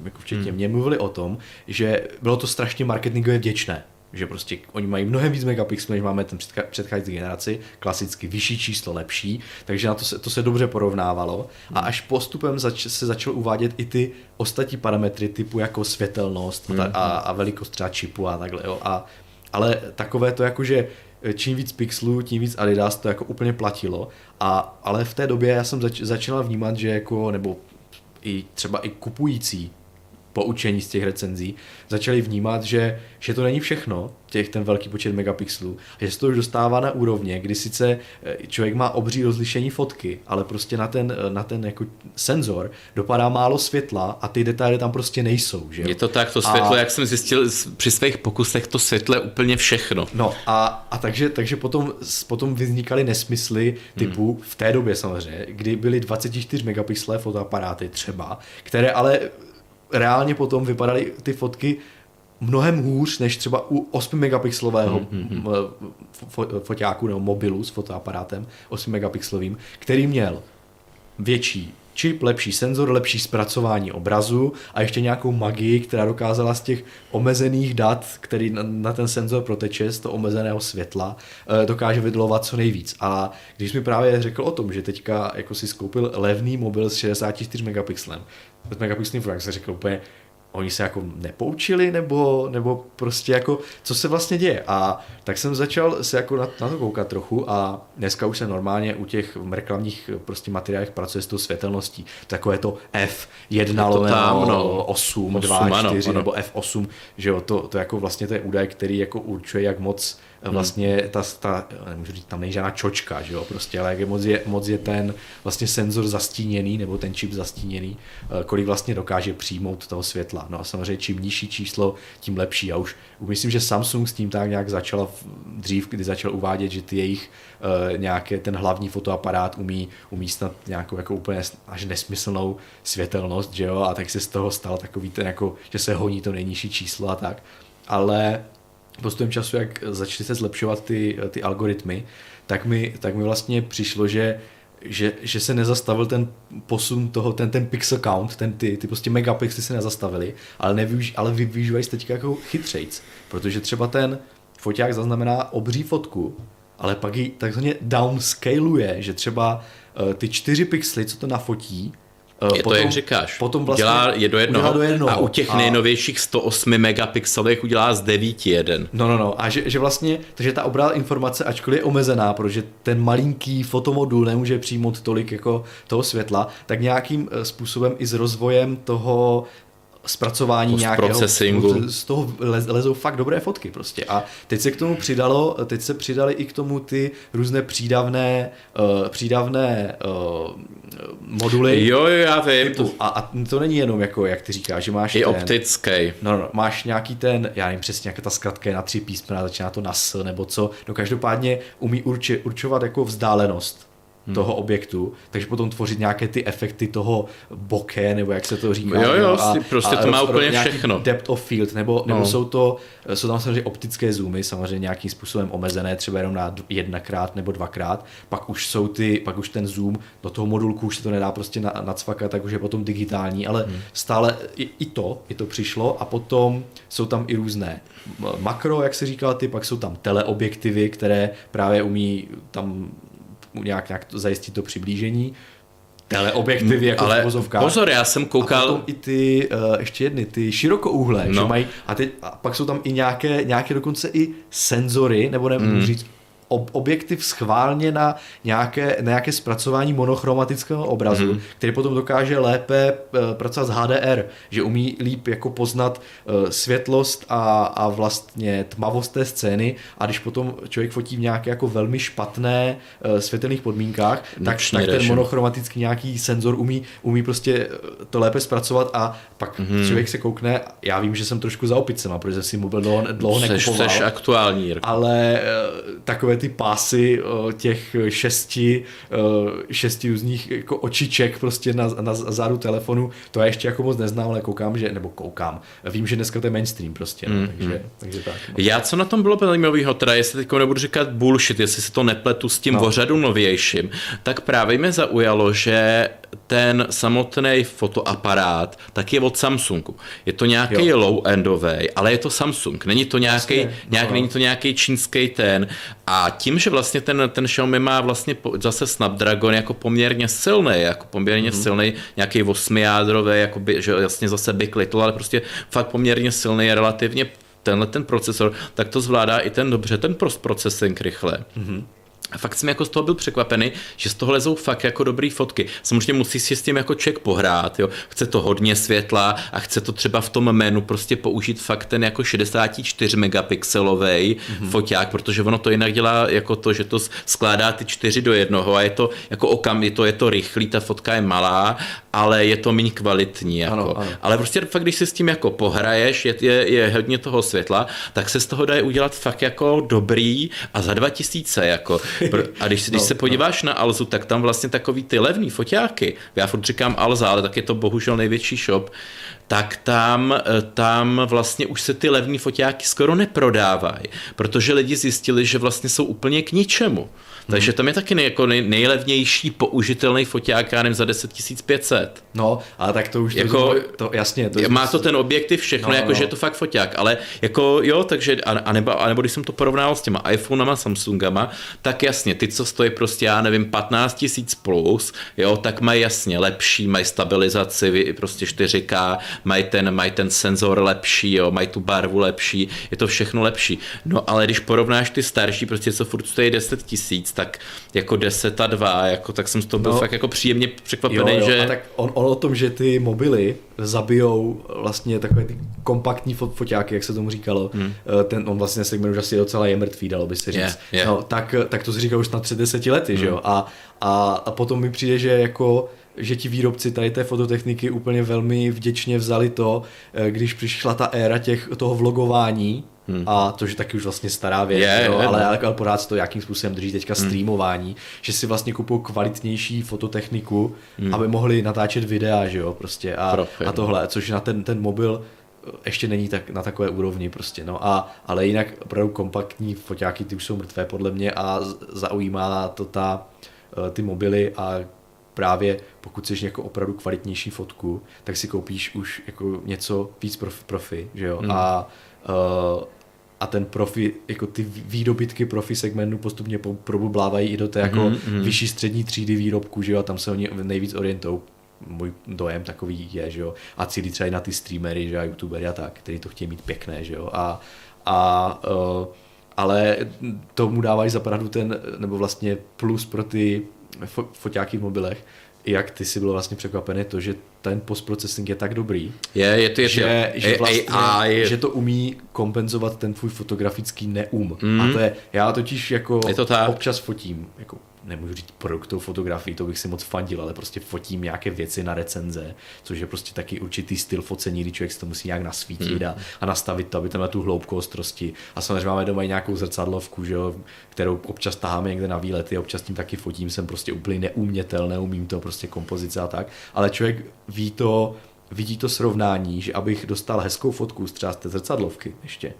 jako včetně hmm. mě, mluvili o tom, že bylo to strašně marketingově vděčné že prostě oni mají mnohem víc megapixelů, než máme ten předcházející generaci, klasicky vyšší číslo, lepší, takže na to se, to se dobře porovnávalo a až postupem zač, se začal uvádět i ty ostatní parametry typu jako světelnost a, a, a velikost třeba čipu a takhle, jo. A, ale takové to jako, že čím víc pixelů, tím víc Adidas to jako úplně platilo. A, ale v té době já jsem zač, začínal vnímat, že jako, nebo i třeba i kupující poučení z těch recenzí, začali vnímat, že, že to není všechno, těch ten velký počet megapixelů, a že se to už dostává na úrovně, kdy sice eh, člověk má obří rozlišení fotky, ale prostě na ten, eh, na ten jako senzor dopadá málo světla a ty detaily tam prostě nejsou. Že? Je to tak, to světlo, a... jak jsem zjistil při svých pokusech, to světle úplně všechno. No a, a takže, takže potom, potom vznikaly nesmysly typu, hmm. v té době samozřejmě, kdy byly 24 megapixelové fotoaparáty třeba, které ale reálně potom vypadaly ty fotky mnohem hůř než třeba u 8 megapixelového mm-hmm. foťáku nebo mobilu s fotoaparátem 8 megapixelovým, který měl větší čip, lepší senzor, lepší zpracování obrazu a ještě nějakou magii, která dokázala z těch omezených dat, který na, ten senzor proteče, z toho omezeného světla, eh, dokáže vydolovat co nejvíc. A když mi právě řekl o tom, že teďka jako si skoupil levný mobil s 64 megapixelem, s megapixelným fotografem, jsem řekl úplně, oni se jako nepoučili, nebo, nebo prostě jako, co se vlastně děje. A tak jsem začal se jako na, na to koukat trochu a dneska už se normálně u těch reklamních prostě materiálech pracuje s tou světelností. Takové to F1 lomeno no. 8, 2, 4 ano, nebo F8, že jo, to, to jako vlastně to je údaj, který jako určuje, jak moc. Vlastně ta, ta nemůžu říct, tam není žádná čočka, že jo, prostě, ale jak je moc, je, moc je ten vlastně senzor zastíněný, nebo ten čip zastíněný, eh, kolik vlastně dokáže přijmout toho světla. No a samozřejmě čím nižší číslo, tím lepší. A už myslím, že Samsung s tím tak nějak začala dřív, kdy začal uvádět, že ty jejich uh, nějaké, ten hlavní fotoaparát umí, umí snad nějakou jako úplně až nesmyslnou světelnost, že jo, a tak se z toho stal takový ten jako, že se honí to nejnižší číslo a tak. Ale postupem času, jak začaly se zlepšovat ty, ty algoritmy, tak mi, tak mi vlastně přišlo, že že, že se nezastavil ten posun toho, ten, ten pixel count, ten, ty, ty prostě megapixely se nezastavili, ale, nevyuž, ale využívají se teďka jako chytřejc, protože třeba ten foťák zaznamená obří fotku, ale pak ji takzvaně downscaluje, že třeba uh, ty čtyři pixely, co to nafotí, je potom, to, jak říkáš. Potom vlastně dělá je do jednoho, do jednoho. A u těch a... nejnovějších 108 megapixelových udělá z 9 jeden. No, no, no. A že, že vlastně, takže ta obrá informace, ačkoliv je omezená, protože ten malinký fotomodul nemůže přijmout tolik jako toho světla, tak nějakým eh, způsobem i s rozvojem toho zpracování nějakého, z toho lezou fakt dobré fotky prostě. A teď se k tomu přidalo, teď se přidali i k tomu ty různé přídavné, uh, přídavné uh, moduly. Jo, jo, já vím. Typu, a, a, to není jenom jako, jak ty říkáš, že máš I ten, optický. No, no, máš nějaký ten, já nevím přesně, jaká ta zkratka je na tři písmena, začíná to na S nebo co, no každopádně umí urči, určovat jako vzdálenost hmm. toho objektu, takže potom tvořit nějaké ty efekty toho bokeh, nebo jak se to říká. Jo, jo, a, prostě a to má roz, úplně všechno. Depth of field, nebo, nebo no. jsou to, jsou tam samozřejmě optické zoomy, samozřejmě nějakým způsobem omezené, třeba jenom na jednakrát nebo dvakrát, pak už jsou ty, pak už ten zoom do toho modulku už se to nedá prostě na, nacvakat, tak už je potom digitální, ale hmm. stále i, i to, i to přišlo a potom jsou tam i různé makro, jak se říkal ty, pak jsou tam teleobjektivy, které právě umí tam nějak, nějak to zajistit to přiblížení. Teleobjektivy jako Ale v pozor, já jsem koukal... A potom i ty, uh, ještě jedny, ty širokouhlé, no. že mají, a, teď, a pak jsou tam i nějaké, nějaké dokonce i senzory, nebo nemůžu mm. říct, ob, objektiv schválně na nějaké, na nějaké zpracování monochromatického obrazu, mm-hmm. který potom dokáže lépe uh, pracovat s HDR, že umí líp jako poznat uh, světlost a, a vlastně tmavost té scény a když potom člověk fotí v nějaké jako velmi špatné uh, světelných podmínkách, tak, tak ten monochromatický nějaký senzor umí, umí prostě to lépe zpracovat a pak mm-hmm. člověk se koukne, já vím, že jsem trošku za opicema, protože si mobil dlouho, dlouho nekupoval. Jsi aktuální. Jirko. Ale takové ty pásy těch šesti, šesti různých jako očiček prostě na, na zádu telefonu, to já ještě jako moc neznám, ale koukám, že, nebo koukám, vím, že dneska to je mainstream prostě, no, mm, takže, takže tak. No. Já co na tom bylo zajímavého, teda jestli teď nebudu říkat bullshit, jestli se to nepletu s tím no. ořadu novějším, tak právě mě zaujalo, že ten samotný fotoaparát tak je od Samsungu. Je to nějaký low-endový, ale je to Samsung. Není to nějaký, Jasně, nějak, no. není to nějaký čínský ten. A tím, že vlastně ten, ten Xiaomi má vlastně zase Snapdragon jako poměrně silný, jako poměrně mm-hmm. silný, nějaký osmijádrový, jako by, že jasně zase Big Little, ale prostě fakt poměrně silný, relativně tenhle ten procesor, tak to zvládá i ten dobře, ten post processing rychle. Mm-hmm. A fakt jsem jako z toho byl překvapený, že z toho lezou fakt jako dobrý fotky. Samozřejmě musí si s tím jako ček pohrát, jo. Chce to hodně světla a chce to třeba v tom menu prostě použít fakt ten jako 64 megapixelový mm-hmm. foťák, protože ono to jinak dělá jako to, že to skládá ty čtyři do jednoho a je to jako okam, je to, je to rychlý, ta fotka je malá, ale je to méně kvalitní. Jako. Ano, ano. Ale prostě fakt, když si s tím jako pohraješ, je, je, je hodně toho světla, tak se z toho dá udělat fakt jako dobrý a za 2000 jako. A když, když no, se podíváš no. na Alzu, tak tam vlastně takový ty levný foťáky, já furt říkám Alza, ale tak je to bohužel největší shop, tak tam, eh, tam vlastně už se ty levní foťáky skoro neprodávají, protože lidi zjistili, že vlastně jsou úplně k ničemu. Takže hmm. tam je taky nej, jako nej, nejlevnější použitelný foťák, já nevím, za 10 500. No, ale tak to už jako, to, to jasně. To má to ten objektiv všechno, no, jako no. že je to fakt foťák, ale jako jo, takže, a, a, nebo, a nebo když jsem to porovnával s těma iPhonema, Samsungama, tak jasně, ty, co stojí prostě, já nevím, 15 tisíc plus, jo, tak mají jasně lepší, mají stabilizaci, prostě 4K, mají ten, mají ten senzor lepší, jo, mají tu barvu lepší, je to všechno lepší. No ale když porovnáš ty starší, prostě co furt stojí 10 tisíc, tak jako 10 a 2, jako, tak jsem z toho byl no, fakt jako příjemně překvapený, jo, jo, že... A tak on, on, o tom, že ty mobily zabijou vlastně takové ty kompaktní foťáky, jak se tomu říkalo, hmm. Eh, ten, on vlastně segment už asi docela je mrtvý, dalo by se říct. Yeah, yeah. No, tak, tak to si říkal už na 30 lety, hmm. že jo? A, a, a potom mi přijde, že jako že ti výrobci tady té fototechniky úplně velmi vděčně vzali to, eh, když přišla ta éra těch, toho vlogování, Hmm. A to, že taky už vlastně stará věc, je, jo, je, ale, ale, ale pořád to, jakým způsobem drží teďka hmm. streamování, že si vlastně kupují kvalitnější fototechniku, hmm. aby mohli natáčet videa, že jo, prostě a, Profil. a tohle, což na ten, ten mobil eh, ještě není tak na takové úrovni prostě, no a, ale jinak opravdu kompaktní foťáky, ty už jsou mrtvé podle mě a zaujímá to ta, eh, ty mobily a právě pokud chceš jako opravdu kvalitnější fotku, tak si koupíš už jako něco víc profi, profi že jo, hmm. a uh, a ten profi, jako ty výdobytky profi segmentu postupně probublávají i do té jako mm-hmm. vyšší střední třídy výrobku, že jo, a tam se oni nejvíc orientou. Můj dojem takový je, že jo, a cílí třeba i na ty streamery, že a youtubery a tak, který to chtějí mít pěkné, že jo, a, a uh, ale tomu dávají zapravdu ten, nebo vlastně plus pro ty foťáky v mobilech, jak ty si byl vlastně překvapený to, že ten postprocessing je tak dobrý, je, je to, je že, to, že, vlastně, AI, že to umí kompenzovat ten tvůj fotografický neum. Mm. A to je, já totiž jako je to tak. občas fotím, jako nemůžu říct produktovou fotografii, to bych si moc fandil, ale prostě fotím nějaké věci na recenze, což je prostě taky určitý styl focení, kdy člověk si to musí nějak nasvítit hmm. a, a nastavit to, aby tam na tu hloubku ostrosti. A samozřejmě máme doma i nějakou zrcadlovku, že jo, kterou občas taháme někde na výlety, občas tím taky fotím, jsem prostě úplně neumětel, neumím to, prostě kompozice a tak, ale člověk ví to, vidí to srovnání, že abych dostal hezkou fotku třeba z té zrcadlovky ještě,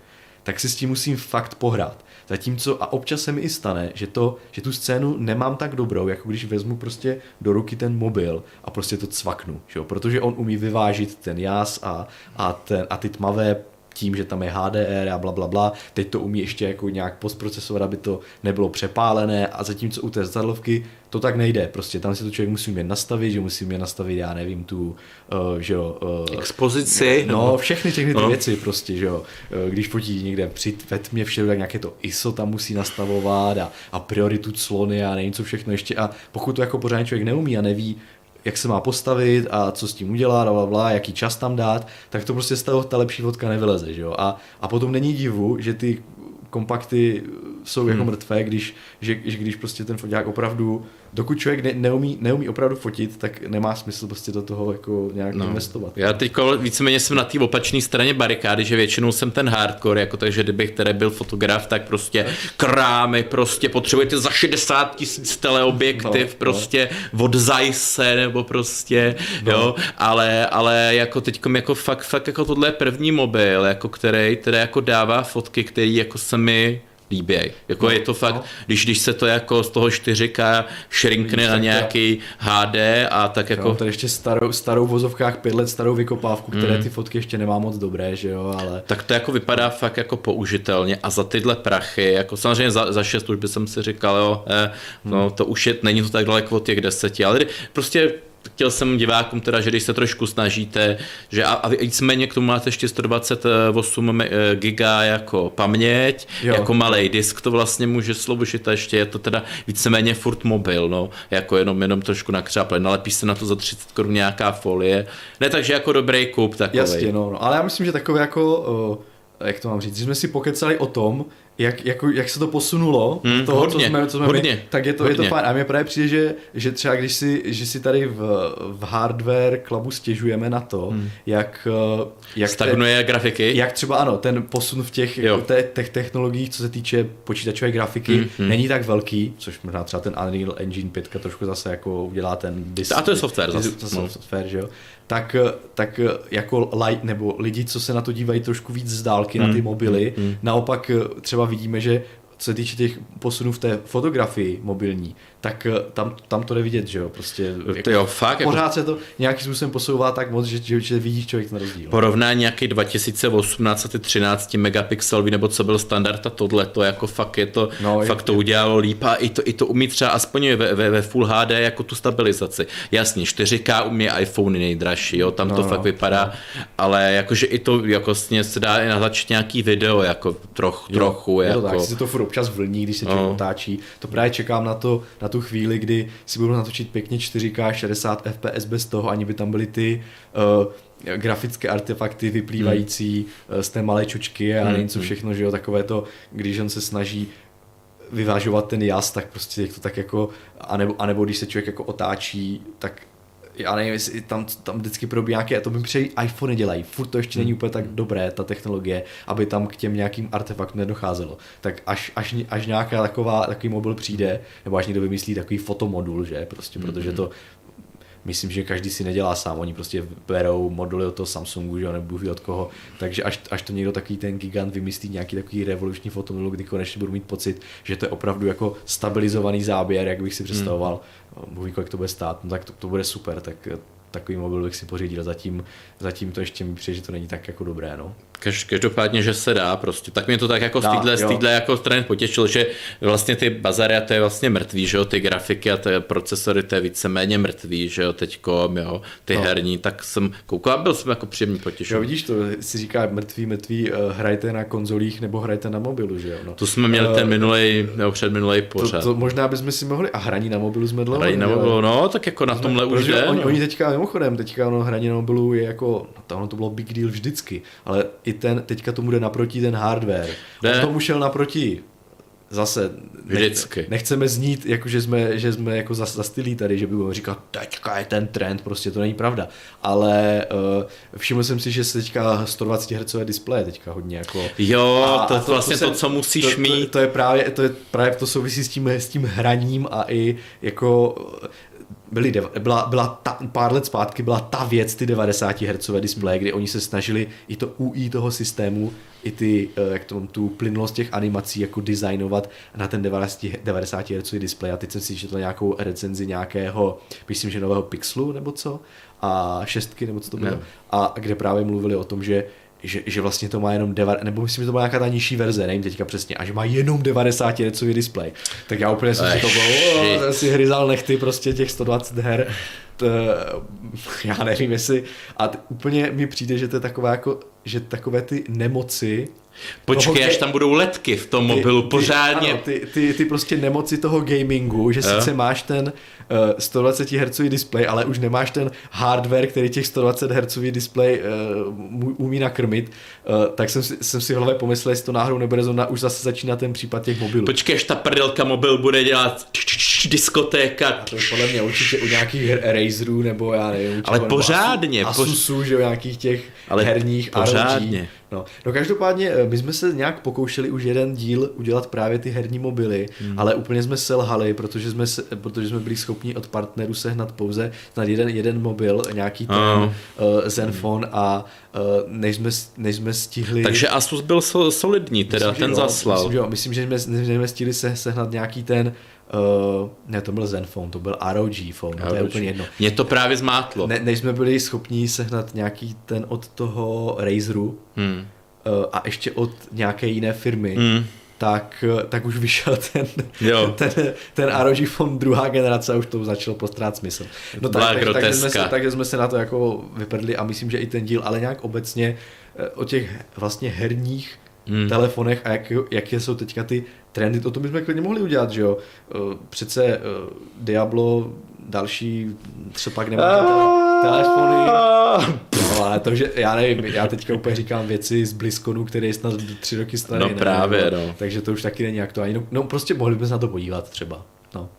tak si s tím musím fakt pohrát. Zatímco, a občas se mi i stane, že, to, že tu scénu nemám tak dobrou, jako když vezmu prostě do ruky ten mobil a prostě to cvaknu, že jo? protože on umí vyvážit ten jas a, a, ten, a ty tmavé tím, že tam je HDR a bla, bla, bla. Teď to umí ještě jako nějak postprocesovat, aby to nebylo přepálené a zatímco u té zrcadlovky to tak nejde. Prostě tam si to člověk musí mě nastavit, že musí mě nastavit, já nevím, tu, uh, že jo, uh, Expozici. No, všechny, všechny ty no. věci prostě, že jo. Uh, když fotí někde při ve tmě všeho, tak nějaké to ISO tam musí nastavovat a, a prioritu clony a nevím co všechno ještě. A pokud to jako pořádně člověk neumí a neví, jak se má postavit a co s tím udělat, bla, bla, jaký čas tam dát, tak to prostě z toho ta lepší fotka nevyleze. Že jo? A, a potom není divu, že ty kompakty jsou jako hmm. mrtvé, když, že, že když prostě ten foťák opravdu, dokud člověk ne, neumí, neumí opravdu fotit, tak nemá smysl prostě do toho jako nějak no. investovat. Já teď víceméně jsem na té opačné straně barikády, že většinou jsem ten hardcore, jako takže kdybych tedy byl fotograf, tak prostě krámy, prostě potřebujete za 60 tisíc teleobjektiv, no, prostě no. od Zeiss nebo prostě, no. jo, ale, ale jako teď jako fakt, fakt jako tohle je první mobil, jako který, který jako dává fotky, který jako se mi líběj. Jako no, je to fakt, no. když, když se to jako z toho 4K šrinkne na nějaký HD a tak jako... Jo, tady ještě starou, starou vozovkách pět let starou vykopávku, které mm. ty fotky ještě nemá moc dobré, že jo, ale... Tak to jako vypadá fakt jako použitelně a za tyhle prachy, jako samozřejmě za, za 6 už by jsem si říkal, jo, eh, no hmm. to už je, není to tak daleko od těch deseti, ale prostě chtěl jsem divákům teda, že když se trošku snažíte, že a, a víceméně k tomu máte ještě 128 eh, giga jako paměť, jo. jako malý disk to vlastně může sloužit a ještě je to teda víceméně furt mobil, no, jako jenom, jenom trošku nakřáple, nalepí se na to za 30 korun nějaká folie, ne takže jako dobrý kup takový. Jasně, no, no, ale já myslím, že takové jako, uh, jak to mám říct, že jsme si pokecali o tom, jak, jako, jak se to posunulo, hmm, toho, hodně, co jsme, co jsme hodně, my, tak je to, hodně. je to fajn. A mě právě přijde, že, že třeba když si, že si tady v, v hardware klubu stěžujeme na to, hmm. jak, eh, jak stagnuje te, grafiky. Jak třeba ano, ten posun v těch, jako te, těch technologiích, co se týče počítačové grafiky, hmm, hmm. není tak velký, což možná třeba ten Unreal Engine 5 trošku zase jako udělá ten disk. A to je software zase. To no. software, že jo tak, tak jako light, nebo lidi, co se na to dívají trošku víc z dálky mm. na ty hmm. mobily, mm. naopak třeba vidíme, že co se týče těch posunů v té fotografii mobilní, tak eh, tam, tam to jde vidět, že jo, prostě to jo, fakt, jako- pořád jako... se to nějakým způsobem posouvá tak moc, že, že, že vidíš člověk ten rozdíl. Porovnání nějaký 2018 a 13 megapixelový, nebo co byl standard a tohle, to jako fakt je to, no, fakt je, to udělalo líp a i to, i to umí třeba aspoň ve, ve, ve Full HD jako tu stabilizaci. Jasně, 4K umí iPhone nejdražší, jo, tam no, to no, fakt vypadá, no. ale jakože i to jako se dá i natáčet nějaký video, jako troch, jo, trochu. Je jako... tak, si to furt občas vlní, když se no. otáčí, to právě čekám na to, na tu chvíli, kdy si budu natočit pěkně 4K 60 fps bez toho, ani by tam byly ty uh, grafické artefakty vyplývající hmm. z té malé čučky a hmm. něco hmm. všechno, že jo, takové to, když on se snaží vyvážovat ten jas, tak prostě je to tak jako, anebo, anebo když se člověk jako otáčí, tak já nevím, jestli tam, tam vždycky probíhá nějaké, a to mi přeji iPhone dělají, furt to ještě není hmm. úplně tak dobré, ta technologie, aby tam k těm nějakým artefaktům nedocházelo. Tak až, až, až nějaká taková, takový mobil přijde, nebo až někdo vymyslí takový fotomodul, že, prostě, protože hmm. to myslím, že každý si nedělá sám, oni prostě berou moduly od toho Samsungu, že nebo od koho, takže až, až to někdo takový ten gigant vymyslí nějaký takový revoluční fotomodul, kdy konečně budu mít pocit, že to je opravdu jako stabilizovaný záběr, jak bych si představoval, hmm. Bůh kolik to bude stát, no tak to, to bude super, tak takový mobil bych si pořídil, zatím, zatím to ještě mi přijde, že to není tak jako dobré, no. Každopádně, že se dá prostě. Tak mě to tak jako dá, z téhle jako strany potěšilo, že vlastně ty bazary a to je vlastně mrtvý, že jo, ty grafiky a ty procesory, to je víceméně mrtvý, že jo, teďko, jo, ty no. herní, tak jsem koukal a byl jsem jako příjemně potěšen. Jo, vidíš to, si říká mrtvý, mrtvý, uh, hrajte na konzolích nebo hrajte na mobilu, že jo. No. To jsme měli uh, ten minulej, nebo předminulej pořád. To, to, možná bychom si mohli, a hraní na mobilu jsme dlouho. Hraní na mobilu, no, tak jako na tomhle už jde. Oni, no. oni teďka, mimochodem, teďka ono, hraní na mobilu je jako, to, ono to bylo big deal vždycky, ale i ten, teďka tomu jde naproti ten hardware. Ne. On tomu šel naproti zase Vždycky. nechceme znít, jako že jsme, že jsme jako zastylí tady, že budeme říkat, teďka je ten trend, prostě to není pravda. Ale uh, všiml jsem si, že se teďka 120 Hz displeje teďka hodně jako... Jo, a, to, je vlastně to, to, co musíš to, mít. To, to, je právě, to je právě to souvisí s tím, s tím hraním a i jako byly, byla, byla ta, pár let zpátky byla ta věc, ty 90 Hz displeje, kdy oni se snažili i to UI toho systému, i ty, eh, jak to, tu plynulost těch animací jako designovat na ten 90, 90 Hz displej. A teď jsem si četl nějakou recenzi nějakého, myslím, že nového Pixelu nebo co, a šestky nebo co to bylo. No. A kde právě mluvili o tom, že že, že vlastně to má jenom, deva, nebo myslím, že to má nějaká ta nižší verze, nevím teďka přesně, a že má jenom 90 Hz display. Tak já úplně jsem si to bylo, si hryzal nechty prostě těch 120 her, t, já nevím jestli, a t, úplně mi přijde, že to je taková jako, že takové ty nemoci, Počkej, toho, až tam budou letky v tom mobilu, ty, pořádně. Ano, ty, ty, ty prostě nemoci toho gamingu, že sice máš ten uh, 120 Hz display, ale už nemáš ten hardware, který těch 120 Hz display uh, umí nakrmit, uh, tak jsem si, jsem si v hlavě pomyslel, jestli to náhodou nebude zóna, už zase začíná ten případ těch mobilů. Počkej, až ta prdelka mobil bude dělat diskotéka. To je podle mě určitě u nějakých Razerů, nebo já nevím. Ale pořádně. Asusů, že u nějakých těch ale herních pořádně. ROG. No. no každopádně eh, my jsme se nějak pokoušeli už jeden díl udělat právě ty herní mobily, hmm. ale úplně jsme selhali, protože jsme, se, protože jsme byli schopni od partnerů sehnat pouze na jeden, jeden mobil, nějaký ten uh, Zenfone a uh, než, jsme, než jsme stihli... Takže Asus byl solidní, teda myslím, ten jo, zaslal. Myslím, že, jo, myslím, že jsme, že jsme stihli se, sehnat nějaký ten Uh, ne, to byl Zenfone, to byl ROG phone, ROG. to je úplně jedno. Mě to právě zmátlo. Ne, než jsme byli schopni sehnat nějaký ten od toho Razeru hmm. uh, a ještě od nějaké jiné firmy, hmm. tak, tak už vyšel ten, jo. ten, ten ROG phone druhá generace a už to začalo postrát smysl. No tak, tak, takže, jsme se, takže jsme se na to jako vyprdli a myslím, že i ten díl, ale nějak obecně eh, o těch vlastně herních hmm. telefonech a jak, jaké jsou teďka ty trendy, to, to bychom klidně mohli udělat, že jo. Eh, přece eh, Diablo, další, co pak nemá telefony. No, ale to, že já nevím, já teďka úplně říkám věci z BlizzConu, který je snad tři roky starý. No právě, no. Takže to už taky není aktuální. No, no prostě mohli bychom se na to podívat třeba. No.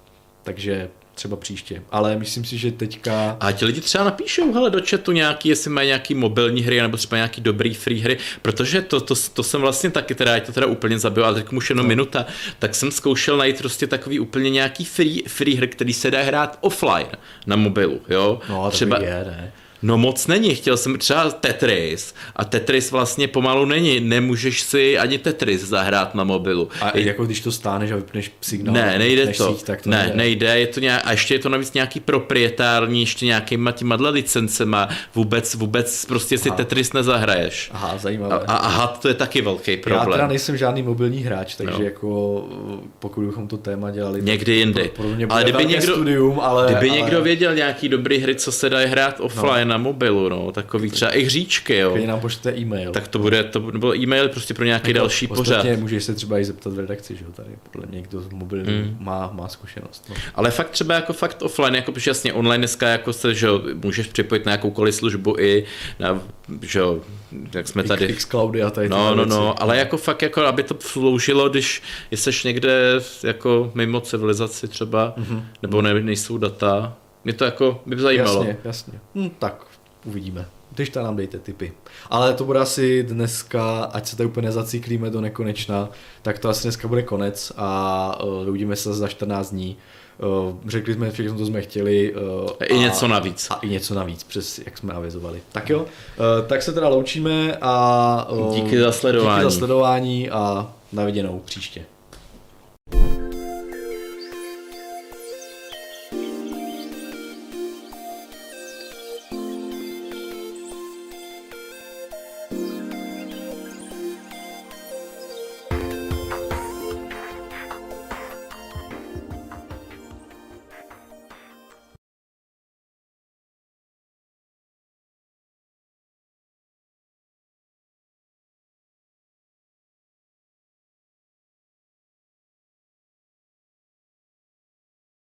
Takže třeba příště. Ale myslím si, že teďka... A ti lidi třeba napíšou, hele, do chatu nějaký, jestli mají nějaký mobilní hry, nebo třeba nějaký dobrý free hry, protože to, to, to jsem vlastně taky, teda, to teda úplně zabil, ale teď už jenom no. minuta, tak jsem zkoušel najít prostě takový úplně nějaký free, free hry, který se dá hrát offline na mobilu, jo. No, třeba, je, ne? No moc není, chtěl jsem třeba Tetris a Tetris vlastně pomalu není, nemůžeš si ani Tetris zahrát na mobilu. A je, jako když to stáneš a vypneš signál, ne, nejde to, síť, tak to ne, nejde. nejde, je to nějak, a ještě je to navíc nějaký proprietární, ještě nějakýma těma licencema, vůbec, vůbec prostě si aha. Tetris nezahraješ. Aha, zajímavé. A, a aha, to je taky velký problém. Já teda nejsem žádný mobilní hráč, takže no. jako pokud bychom to téma dělali, někdy jindy. Pro, pro mě ale kdyby někdo, studium, ale, kdyby ale... někdo věděl nějaký dobrý hry, co se dají hrát offline, no na mobilu, no, takový třeba i hříčky, jo. Když nám pošlete e-mail. Tak to bude, to byl e-mail prostě pro nějaký jako, další pořad. můžeš se třeba i zeptat v redakci, že jo, tady podle mě někdo z mobilní hmm. má, má zkušenost. No. Ale fakt třeba jako fakt offline, jako protože jasně online dneska jako se, že jo, můžeš připojit na jakoukoliv službu i na, že jo, jak jsme tady. X, Cloudy a tady No, no, no, ale jako fakt, jako aby to sloužilo, když jsi někde jako mimo civilizaci třeba, mm-hmm. nebo ne, nejsou data, mě to jako by zajímalo. Jasně, jasně. Hm, tak uvidíme. Když tam nám dejte tipy. Ale to bude asi dneska, ať se tady úplně nezaciklíme do nekonečna, tak to asi dneska bude konec a uh, uvidíme se za 14 dní. Uh, řekli jsme všechno, co jsme chtěli. Uh, I něco navíc. A i něco navíc, přes jak jsme avizovali. Tak jo, uh, tak se teda loučíme a uh, díky za sledování. Díky za sledování a na viděnou příště.